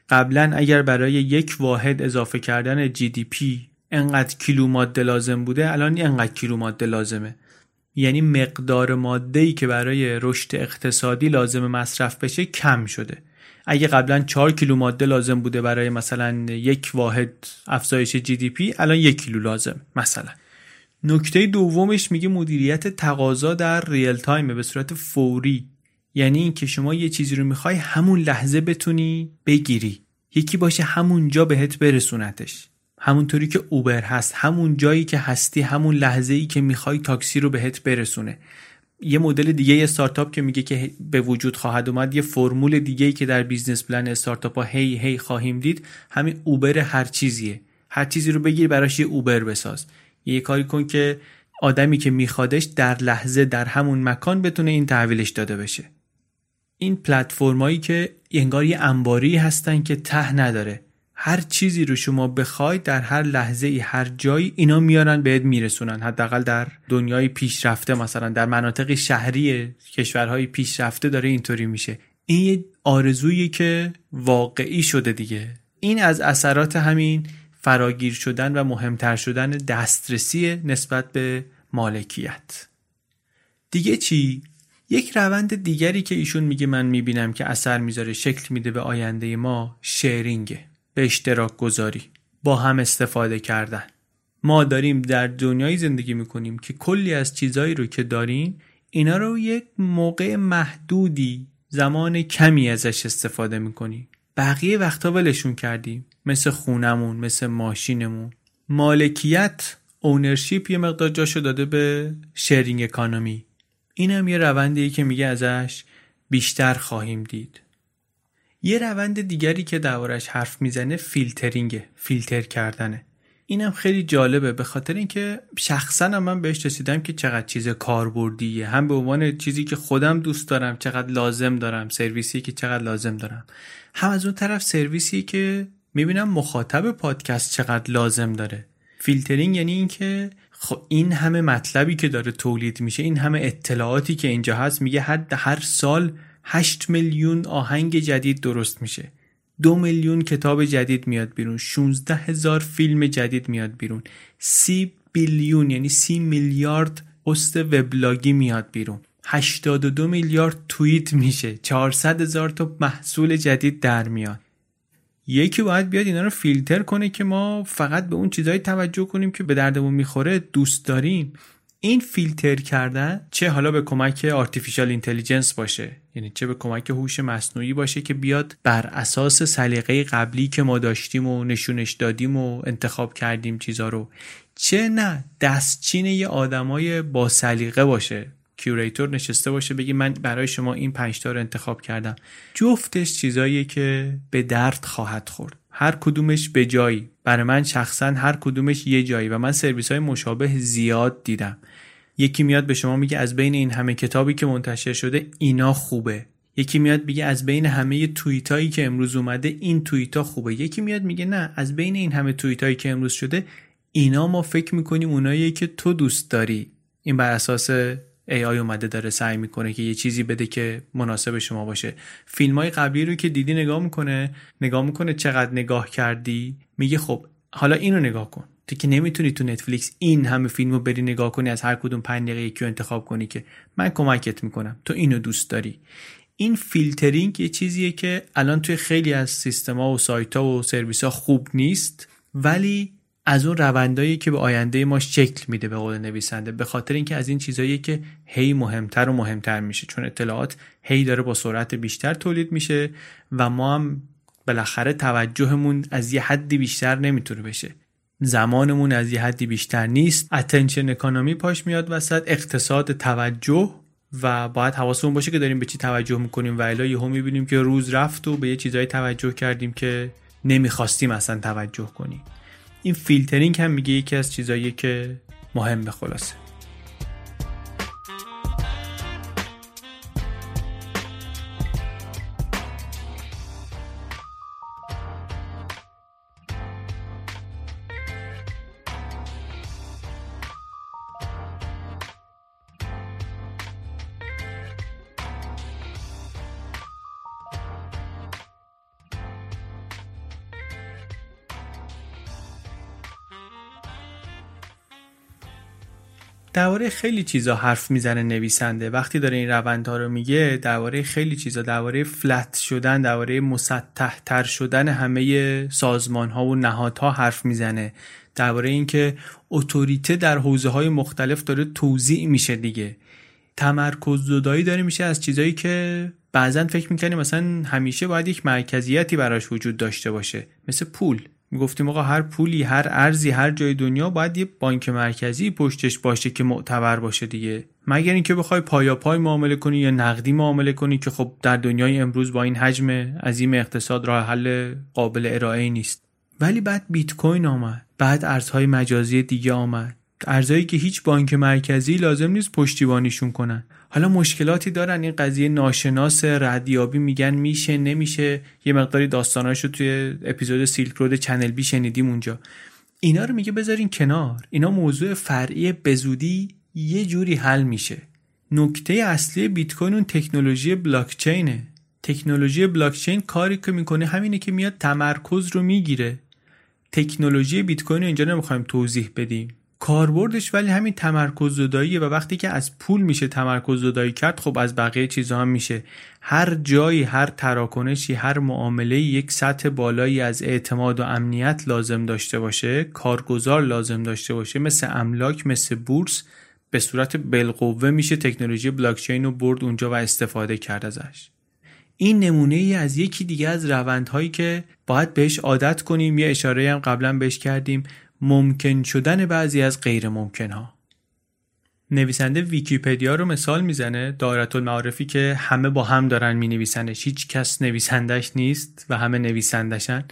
قبلا اگر برای یک واحد اضافه کردن جی دی پی انقدر کیلو ماده لازم بوده الان انقدر کیلو ماده لازمه. یعنی مقدار ماده ای که برای رشد اقتصادی لازم مصرف بشه کم شده. اگه قبلا 4 کیلو ماده لازم بوده برای مثلا یک واحد افزایش GDP الان یک کیلو لازم مثلا. نکته دومش میگه مدیریت تقاضا در real time به صورت فوری. یعنی اینکه شما یه چیزی رو می‌خوای همون لحظه بتونی بگیری. یکی باشه همونجا بهت برسونتش. همونطوری که Uber هست همون جایی که هستی همون لحظه ای که می‌خوای تاکسی رو بهت برسونه. یه مدل دیگه یه استارتاپ که میگه که به وجود خواهد اومد یه فرمول دیگه ای که در business plan استارتاپ ها هی هی خواهیم دید همین Uber هر چیزیه. هر چیزی رو بگیر براش یه اوبر بساز. یه کاری کن که آدمی که میخوادش در لحظه در همون مکان بتونه این تحویلش داده بشه. این پلتفرمایی که انگار یه انباری هستن که ته نداره. هر چیزی رو شما بخواید در هر لحظه ای هر جایی اینا میارن بهت میرسونن. حداقل در دنیای پیشرفته مثلا در مناطق شهری کشورهای پیشرفته داره اینطوری میشه. این یه آرزویی که واقعی شده دیگه. این از اثرات همین فراگیر شدن و مهمتر شدن دسترسی نسبت به مالکیت. دیگه چی؟ یک روند دیگری که ایشون میگه من می‌بینم که اثر می‌ذاره شکل میده به آینده ما شیرینگه به اشتراک گذاری با هم استفاده کردن. ما داریم در دنیای زندگی می‌کنیم که کلی از چیزایی رو که داریم اینا رو یک موقع محدودی زمان کمی ازش استفاده می‌کنیم. بقیه وقتا ولشون کردیم. مثل خونمون مثل ماشینمون. مالکیت اونرشیپ یه مقدار جاشو داده به شیرینگ اکانومی این هم یه روندی که میگه ازش بیشتر خواهیم دید. یه روند دیگری که دوارش حرف می‌زنه فیلترینگه فیلتر کردنه. اینم خیلی جالبه به خاطر اینکه شخصا من بهش رسیدم که چقدر چیز کاربردیه. هم به عنوان چیزی که خودم دوست دارم چقدر لازم دارم سرویسی که چقدر لازم دارم. هم از اون طرف سرویسی که می‌بینم مخاطب پادکست چقدر لازم داره. فیلترینگ یعنی اینکه خب این همه مطلبی که داره تولید میشه این همه اطلاعاتی که اینجا هست میگه حد هر سال 8 میلیون آهنگ جدید درست میشه. دو میلیون کتاب جدید میاد بیرون. 16 هزار فیلم جدید میاد بیرون. سی billion یعنی سی میلیارد پست وبلاگی میاد بیرون. 82 میلیارد توییت میشه. 400 هزار تا محصول جدید در میاد. یکی باید بیاد اینا رو فیلتر کنه که ما فقط به اون چیزهایی توجه کنیم که به دردمون می‌خوره دوست داریم. این فیلتر کردن چه حالا به کمک artificial intelligence باشه یعنی چه به کمک هوش مصنوعی باشه که بیاد بر اساس سلیقه قبلی که ما داشتیم و نشونش دادیم و انتخاب کردیم چیزا رو. چه نه دستچین یه آدمای با سلیقه باشه. curator نشسته باشه بگی من برای شما این پنج تا رو انتخاب کردم. جفتش چیزاییه که به درد خواهد خورد. هر کدومش به جایی. برای من شخصا هر کدومش یه جایی و من سرویس های مشابه زیاد دیدم. یکی میاد به شما میگه از بین این همه کتابی که منتشر شده اینا خوبه. یکی میاد میگه از بین همه توییت هایی که امروز اومده این توییت ها خوبه. یکی میاد میگه نه از بین این همه توییت هایی که امروز شده اینا ما فکر می‌کنیم اونایی که تو دوست داری. این بر اساس AI اومده داره سعی می‌کنه که یه چیزی بده که مناسب شما باشه. فیلم های قبلی رو که دیدی نگاه می‌کنه نگاه می‌کنه چقدر نگاه کردی؟ میگه خب حالا اینو نگاه کن. تو که نمی‌تونی تو Netflix این همه فیلم رو بری نگاه کنی از هر کدوم پنج دقیقه یکی انتخاب کنی که من کمکت می‌کنم. تو اینو دوست داری. این فیلترینگ یه چیزیه که الان توی خیلی از سیستما و سایت ها و سرویس ها خوب نیست ولی از اون روندایی که به آینده ما شکل میده به قول نویسنده به خاطر اینکه از این چیزایی که هی مهمتر و مهمتر میشه. چون اطلاعات هی داره با سرعت بیشتر تولید میشه و ما هم بالاخره توجهمون از یه حدی بیشتر نمی‌تونه بشه. زمانمون از یه حدی بیشتر نیست. attention economy پاش میاد وسط. اقتصاد توجه و باید حواسمون باشه که داریم به چی توجه می‌کنیم و الا یهو می‌بینیم که روز رفت و به یه چیزایی توجه کردیم که نمی‌خواستیم اصلا توجه کنیم. این فیلترینگ هم میگه یکی از چیزایی که مهمه خلاصه. درباره خیلی چیزا حرف می‌زنه نویسنده. وقتی داره این روندها رو میگه درباره خیلی چیزا درباره فلت شدن درباره مسطح تر شدن همه سازمان ها و نهادها حرف می‌زنه. درباره اینکه اتوریته در حوزه های مختلف داره توضیع میشه دیگه. تمرکز زدایی داره میشه از چیزایی که بعضا فکر می‌کنیم مثلا همیشه باید یک مرکزیتی براش وجود داشته باشه. مثل پول. می‌گفتیم آقا هر پولی هر ارزی هر جای دنیا باید یه بانک مرکزی پشتش باشه که معتبر باشه دیگه. مگر اینکه بخوای پایا پای معامله کنی یا نقدی معامله کنی که خب در دنیای امروز با این حجم عظیم اقتصاد راه حل قابل ارائه نیست. ولی بعد بیت کوین آمد. بعد ارزهای مجازی دیگه آمد. ارزایی که هیچ بانک مرکزی لازم نیست پشتیبانیشون کنن. حالا مشکلاتی دارن. این قضیه ناشناس ردیابی میگن میشه نمیشه. یه مقداری داستاناشو توی اپیزود سیلک رود چنل بی شنیدیم اونجا. اینا رو میگه بذارین کنار. اینا موضوع فرعی بزودی یه جوری حل میشه. نکته اصلی بیت کوین اون تکنولوژی بلاکچینه. تکنولوژی بلاکچین کاری که می‌کنه همینه که میاد تمرکز رو می‌گیره. تکنولوژی بیت کوین رو اینجا نمی‌خوایم توضیح بدیم. کاربردش ولی همین تمرکز زداییه و وقتی که از پول میشه تمرکز زدایی کرد خب از بقیه چیزها هم میشه. هر جایی هر تراکنشی هر معامله یک سطح بالایی از اعتماد و امنیت لازم داشته باشه کارگزار لازم داشته باشه مثل املاک مثل بورس به صورت بالقوه میشه تکنولوژی بلاکچین رو برد اونجا و استفاده کرد ازش. این نمونه ای از یکی دیگه از روندهایی که باید بهش عادت کنیم. یه اشاره هم قبلا بهش کردیم. ممکن شدن بعضی از غیر ممکن ها نویسنده ویکیپدیا رو مثال می‌زنه دایره المعارفی که همه با هم دارن می نویسنش هیچ کس نویسندش نیست و همه نویسندشن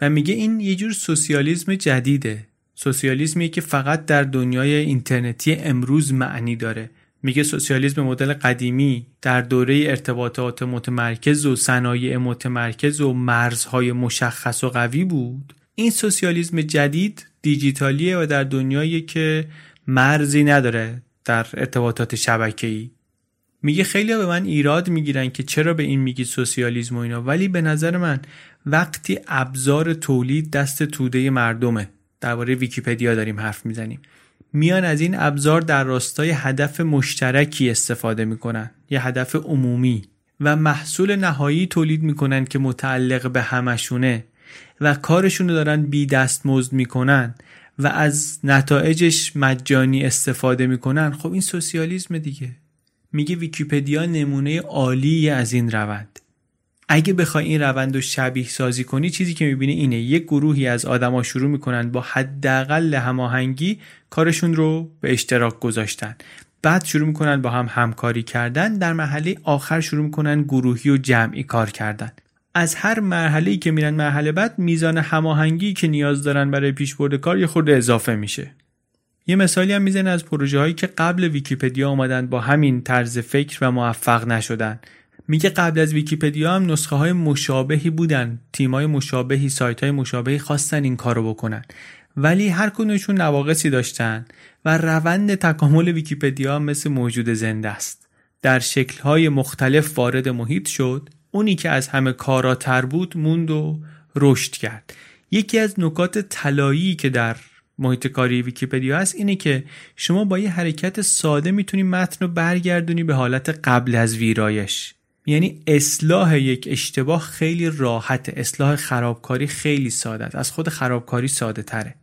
و میگه این یه جور سوسیالیسم جدیده. سوسیالیسمی که فقط در دنیای اینترنتی امروز معنی داره. میگه سوسیالیسم مدل قدیمی در دوره ارتباطات متمرکز و صنایع متمرکز و مرزهای مشخص و قوی بود. این سوسیالیسم جدید دیجیتالیه و در دنیایی که مرزی نداره در ارتباطات شبکه‌ای. میگه خیلی به من ایراد می‌گیرن که چرا به این میگی سوسیالیسم و اینا ولی به نظر من وقتی ابزار تولید دست توده مردمه درباره ویکیپدیا داریم حرف می‌زنیم. میان از این ابزار در راستای هدف مشترکی استفاده می‌کنن یه هدف عمومی. و محصول نهایی تولید می‌کنن که متعلق به همشونه و کارشون رو دارن بی دست مزد می‌کنن و از نتایجش مجانی استفاده می‌کنن. خب این سوسیالیسم دیگه. میگه ویکیپدیا نمونه عالی از این روند. اگه بخوای این روند رو شبیه سازی کنی چیزی که می‌بینی اینه. یک گروهی از آدما شروع می‌کنن با حداقل هماهنگی کارشون رو به اشتراک گذاشتن. بعد شروع می‌کنن با هم همکاری کردن. در مرحله آخر شروع می‌کنن گروهی و جمعی کار کردن. از هر مرحله که میرن مرحله بعد میزان هماهنگی که نیاز دارن برای پیشبرد کار یه خورده اضافه میشه. یه مثالی هم می‌زنه از پروژه هایی که قبل ویکیپدیا آمدن با همین طرز فکر و موفق نشدن. میگه قبل از ویکیپدیا هم نسخه های مشابهی بودن. تیم های مشابهی سایت های مشابهی خواستن این کارو بکنن. ولی هر کدومشون نواقصی داشتن و روند تکامل ویکیپدیا مثل موجود زنده است. در شکل های مختلف وارد محیط شد. اونی که از همه کاراتر بود موند و رشد کرد. یکی از نکات طلایی که در محیط کاری ویکیپدیا هست اینه که شما با یه حرکت ساده می‌تونی متن رو برگردونی به حالت قبل از ویرایش. یعنی اصلاح یک اشتباه خیلی راحت اصلاح خرابکاری خیلی ساده است. از خود خرابکاری ساده تره.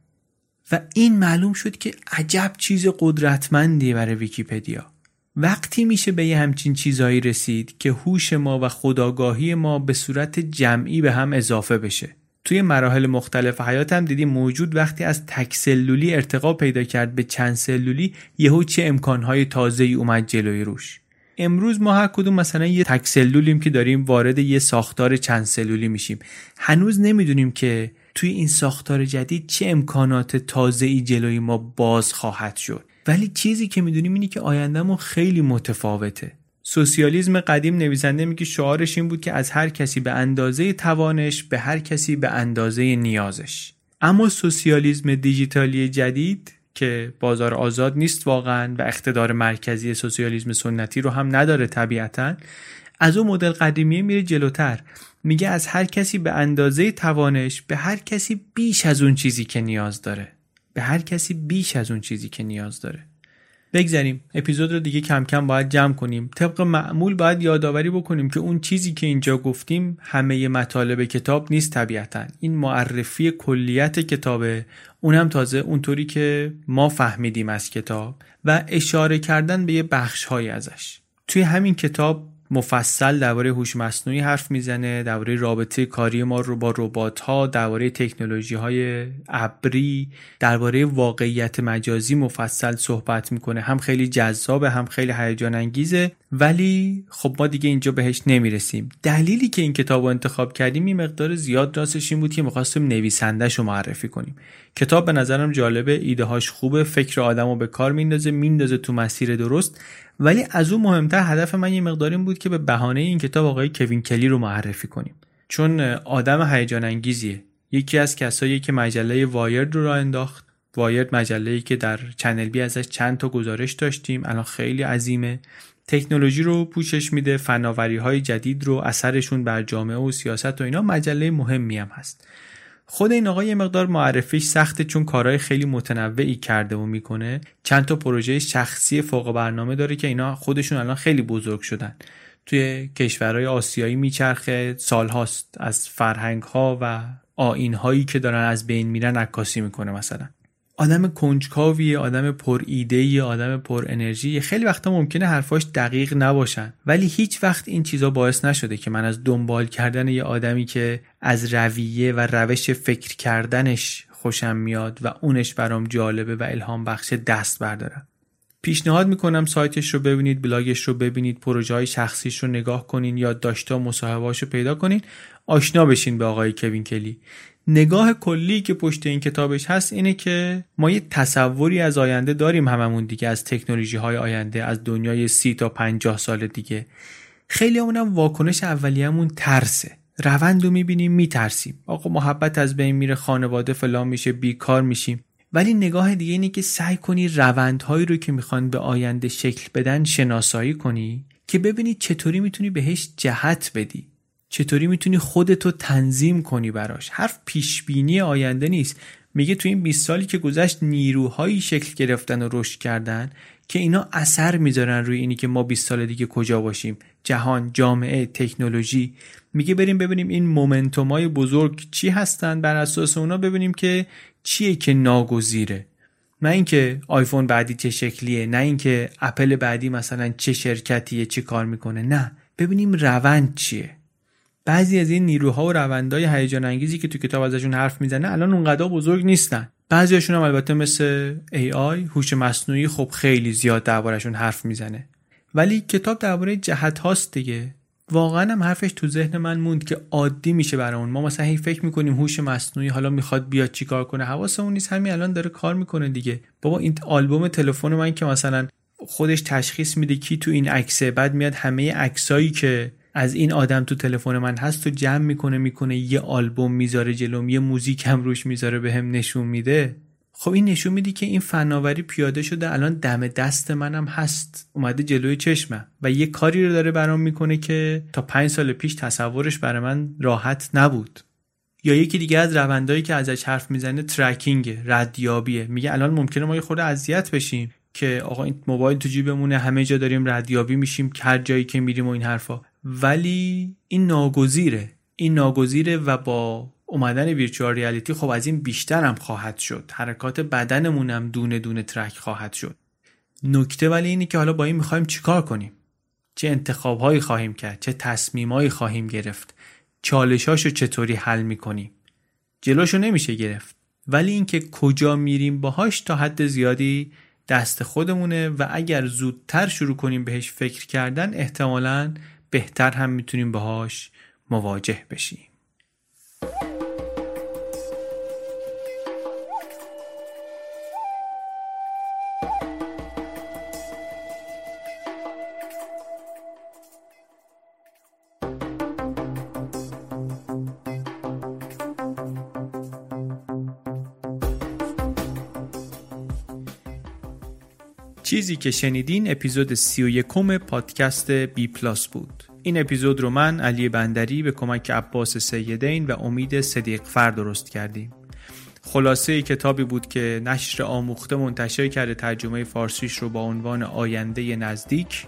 و این معلوم شد که عجب چیز قدرتمندی برای ویکیپدیا. وقتی میشه به یه همچین چیزایی رسید که هوش ما و خداگاهی ما به صورت جمعی به هم اضافه بشه. توی مراحل مختلف حیات هم دیدیم موجود وقتی از تک سلولی ارتقا پیدا کرد به چند سلولی یهو چه امکانهای تازه‌ای اومد جلوی روش. امروز ما هر کدوم مثلا یه تک سلولیم که داریم وارد یه ساختار چند سلولی میشیم. هنوز نمی‌دونیم که توی این ساختار جدید چه امکانات تازه‌ای جلوی ما باز خواهد شد. ولی چیزی که می‌دونیم اینه که آیندهمون خیلی متفاوته. سوسیالیسم قدیم نویسنده میگه شعارش این بود که از هر کسی به اندازه توانش به هر کسی به اندازه نیازش. اما سوسیالیسم دیجیتالی جدید که بازار آزاد نیست واقعا و اقتدار مرکزی سوسیالیسم سنتی رو هم نداره طبیعتا از اون مدل قدیمی میره جلوتر. میگه از هر کسی به اندازه توانش به هر کسی بیش از اون چیزی که نیاز داره. به هر کسی بیش از اون چیزی که نیاز داره. بگذاریم اپیزود رو دیگه کم کم باید جمع کنیم. طبق معمول باید یادآوری بکنیم که اون چیزی که اینجا گفتیم همه مطالب کتاب نیست طبیعتا. این معرفی کلیت کتابه اونم تازه اونطوری که ما فهمیدیم از کتاب و اشاره کردن به یه بخش های ازش. توی همین کتاب مفصل درباره هوش مصنوعی حرف می‌زنه درباره رابطه کاری ما رو با ربات ها درباره تکنولوژی های ابری درباره واقعیت مجازی مفصل صحبت می‌کنه. هم خیلی جذابه هم خیلی هیجان انگیزه ولی خب ما دیگه اینجا بهش نمی‌رسیم. دلیلی که این کتاب رو انتخاب کردیم این مقدار زیاد راستش این بود که می‌خواستیم نویسندهش رو معرفی کنیم. کتاب به نظرم جالبه ایده هاش خوبه فکر آدم رو به کار میندازه میندازه تو مسیر درست. ولی از اون مهمتر هدف من یه مقدار این بود که به بهانه این کتاب آقای کوین کلی رو معرفی کنیم. چون آدم هیجان انگیزیه. یکی از کسایی که مجله وایرد رو راه انداخت. وایرد مجله که در چنل بی ازش چند تا گزارش داشتیم. الان خیلی عظیمه. تکنولوژی رو پوشش میده. فناوری های جدید رو اثرشون بر جامعه و سیاست و اینا مجله مهمی هم هست. خود این آقا یه مقدار معرفیش سخته چون کارهای خیلی متنوعی کرده و می‌کنه. چند تا پروژه شخصی فوق برنامه داره که اینا خودشون الان خیلی بزرگ شدن. توی کشورهای آسیایی میچرخه سالهاست از فرهنگ ها و آین هایی که دارن از بین میرن عکاسی می‌کنه مثلا. آدم کنجکاویه آدم پر ایده آدم پر انرژی خیلی وقتا ممکنه حرفاش دقیق نباشن. ولی هیچ وقت این چیزا باعث نشده که من از دنبال کردن یه آدمی که از رویه و روش فکر کردنش خوشم میاد و اونش برام جالبه و الهام بخش دست بردارم. پیشنهاد می‌کنم سایتش رو ببینید بلاگش رو ببینید پروژه های شخصیش رو نگاه کنین یا داشتا مصاحبهاش رو پیدا کنین. آشنا بشین به آقای کوین کلی. نگاه کلی که پشت این کتابش هست اینه که ما یه تصوری از آینده داریم هممون دیگه از تکنولوژی های آینده از دنیای سی تا پنجاه سال دیگه. خیلی همونم واکنش اولیه‌مون ترسه. روند رو می‌بینیم میترسیم. آقا محبت از بین میره خانواده فلان میشه بیکار میشیم. ولی نگاه دیگه اینه که سعی کنی روندهایی رو که می‌خوان به آینده شکل بدن شناسایی کنی که ببینی چطوری می‌تونی بهش جهت بدی. چطوری می‌تونی خودتو تنظیم کنی براش؟ حرف پیشبینی آینده نیست. میگه تو این 20 سالی که گذشت نیروهایی شکل گرفتن و رشد کردن که اینا اثر می‌ذارن روی اینی که ما 20 سال دیگه کجا باشیم. جهان جامعه تکنولوژی. میگه بریم ببینیم این مومنتوم های بزرگ چی هستن بر اساس اونا ببینیم که چیه که ناگزیره. نه اینکه آیفون بعدی چه شکلیه نه اینکه اپل بعدی مثلا چه شرکتیه چه کار می‌کنه. نه. ببینیم روند چیه. بعضی از این نیروها و روندهای هیجان انگیزی که تو کتاب ازشون حرف می‌زنه الان اونقدر بزرگ نیستن. بعضیاشون هم البته مثل AI هوش مصنوعی خب خیلی زیاد دربارهشون حرف می‌زنه. ولی کتاب درباره جهت هاست دیگه. واقعا هم حرفش تو ذهن من موند که عادی میشه برامون ما مثلا هی فکر می‌کنیم هوش مصنوعی حالا می‌خواد بیاد چیکار کنه. حواسمون نیست. همین الان داره کار می‌کنه دیگه. بابا این آلبوم تلفن من که مثلا خودش تشخیص میده کی تو این عکسه بعد میاد همه عکسایی که از این آدم تو تلفن من هست و جمع می‌کنه می‌کنه یه آلبوم می‌ذاره جلوم یه موزیک هم روش می‌ذاره به هم نشون میده. خب این نشون میدی که این فناوری پیاده شده الان دم دست منم هست. اومده جلوی چشمم و یه کاری رو داره برام می‌کنه که تا پنج سال پیش تصورش برای من راحت نبود. یا یکی دیگه از روندایی که ازش حرف می‌زنه ترکینگ ردیابیه. میگه الان ممکنه ما یه خورده اذیت بشیم که آقا این موبایل تو جیبمونه همه جا داریم ردیابی میشیم هر جایی که میریم و این حرفا. ولی این ناگزیره. این ناگزیره و با اومدن ویرچوال ریالیتی خب از این بیشتر هم خواهد شد. حرکات بدنمون هم دونه دونه ترک خواهد شد. نکته ولی اینه که حالا با این می‌خوایم چیکار کنیم؟ چه انتخابهایی خواهیم کرد؟ چه تصمیمهایی خواهیم گرفت؟ چالشاشو چطوری حل می‌کنیم؟ جلوشو نمیشه گرفت. ولی اینکه کجا میریم باهاش تا حد زیادی دست خودمونه و اگر زودتر شروع کنیم بهش فکر کردن احتمالاً بهتر هم می‌تونیم باهاش مواجه بشیم. چیزی که شنیدین اپیزود سی و یکم پادکست بی پلاس بود. این اپیزود رو من علی بندری به کمک عباس سیدین و امید صدیق فر درست کردیم. خلاصه کتابی بود که نشر آموخته منتشر کرده ترجمه فارسیش رو با عنوان آینده نزدیک.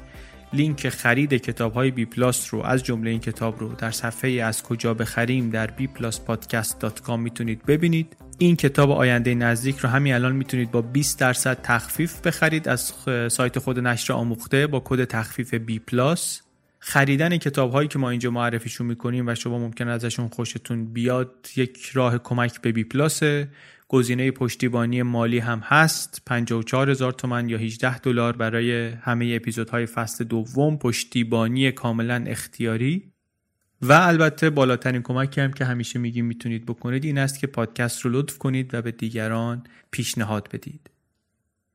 لینک خرید کتاب های بی پلاس رو از جمله این کتاب رو در صفحه از کجا بخریم در bpluspodcast.com می‌تونید ببینید. این کتاب آینده نزدیک رو همین الان می‌تونید با 20 درصد تخفیف بخرید. از سایت خود نشر آموخته با کد تخفیف پلاس. خریدن کتاب هایی که ما اینجا معرفیشون می‌کنیم و شما ممکنه ازشون خوشتون بیاد یک راه کمک به بی پلاسه. گزینه پشتیبانی مالی هم هست. 54 هزار تومن یا 18 دلار برای همه اپیزودهای فصل دوم. پشتیبانی کاملا اختیاری. و البته بالاترین کمکی هم که همیشه میگیم می‌تونید بکنید این است که پادکست رو لطف کنید و به دیگران پیشنهاد بدید.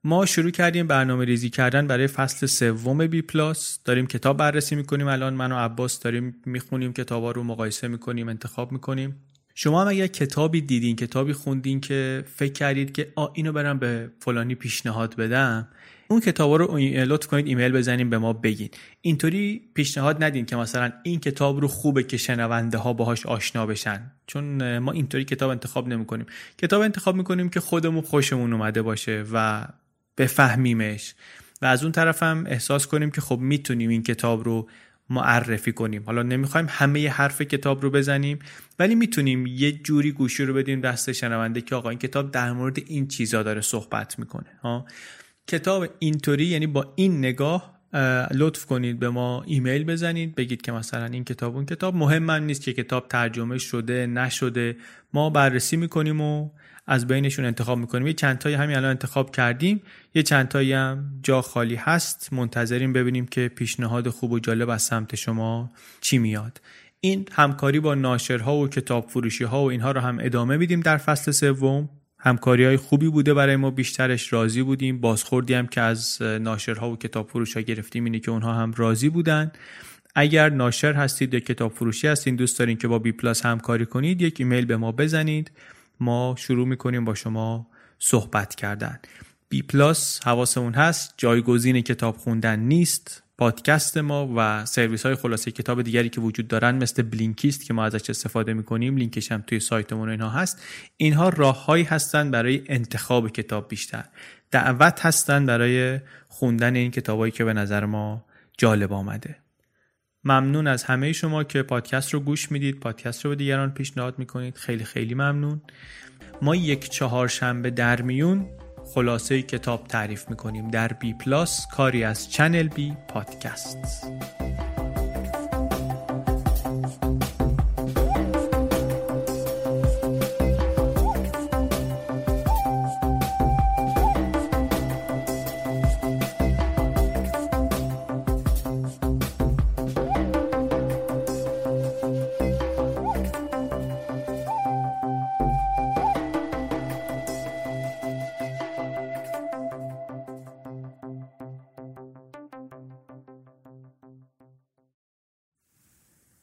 ما شروع کردیم برنامه ریزی کردن برای فصل سوم بی پلاس. داریم کتاب بررسی می‌کنیم الان. من و عباس داریم می‌خونیم کتابا رو مقایسه می‌کنیم انتخاب می‌کنیم. شما هم اگر کتابی دیدین کتابی خوندین که فکر کردید که آ اینو برم به فلانی پیشنهاد بدم اون کتاب رو لطف کنید ایمیل بزنیم به ما بگین. اینطوری پیشنهاد ندین که مثلا این کتاب رو خوبه که شنونده ها باهاش آشنا بشن. چون ما اینطوری کتاب انتخاب نمی‌کنیم. کتاب انتخاب می‌کنیم که خودمون خوشمون اومده باشه و بفهمیمش. و از اون طرف هم احساس کنیم که خب می‌تونیم این کتاب رو معرفی کنیم. حالا نمی‌خوایم همه حرف کتاب رو بزنیم ولی می‌تونیم یه جوری گوشی رو بدیم دست شنونده که آقا این کتاب در مورد این چیزا داره صحبت می‌کنه ها؟ کتاب اینطوری یعنی با این نگاه لطف کنید به ما ایمیل بزنید بگید که مثلا این کتاب اون کتاب مهم من نیست که کتاب ترجمه شده نشده. ما بررسی می‌کنیم و از بینشون انتخاب می‌کنیم. یه چند تایی همین الان انتخاب کردیم. یه چند تایی هم جا خالی هست. منتظریم ببینیم که پیشنهاد خوب و جالب از سمت شما چی میاد. این همکاری با ناشرها و کتاب فروشی ها و اینها رو هم ادامه میدیم در فصل سوم. همکاری های خوبی بوده برای ما بیشترش راضی بودیم. بازخوردی هم که از ناشرها و کتاب فروش ها گرفتیم اینه که اونها هم راضی بودن. اگر ناشر هستید یا کتاب فروشی هستید دوست دارین که با بی پلاس همکاری کنید یک ایمیل به ما بزنید. ما شروع می‌کنیم با شما صحبت کردن. بی پلاس حواسمون هست جایگزین کتاب خوندن نیست. پادکست ما و سرویس های خلاصه کتاب دیگری که وجود دارن مثل Blinkist که ما ازش استفاده می‌کنیم لینکش هم توی سایتمون اینها هست. اینها راههایی هستند برای انتخاب کتاب بیشتر. دعوت هستند برای خوندن این کتابایی که به نظر ما جالب آمده. ممنون از همه شما که پادکست رو گوش می‌دید پادکست رو به دیگران پیشنهاد می‌کنید. خیلی خیلی ممنون. ما یک چهارشنبه در میون خلاصه کتاب تعریف می‌کنیم. در بی پلاس کاری از چنل بی پادکست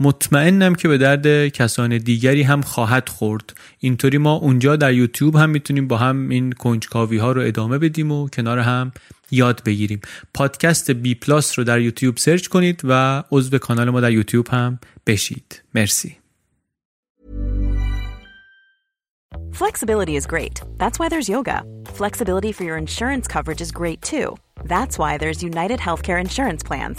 مطمئنم که به درد کسان دیگری هم خواهد خورد اینطوری ما اونجا در یوتیوب هم می‌تونیم با هم این کنجکاوی ها رو ادامه بدیم و کنار هم یاد بگیریم پادکست بی پلاس رو در یوتیوب search کنید و عضو کانال ما در یوتیوب هم بشید مرسی Flexibility is great. That's why there's yoga. Flexibility for your insurance coverage is great too. That's why there's United Healthcare Insurance Plans.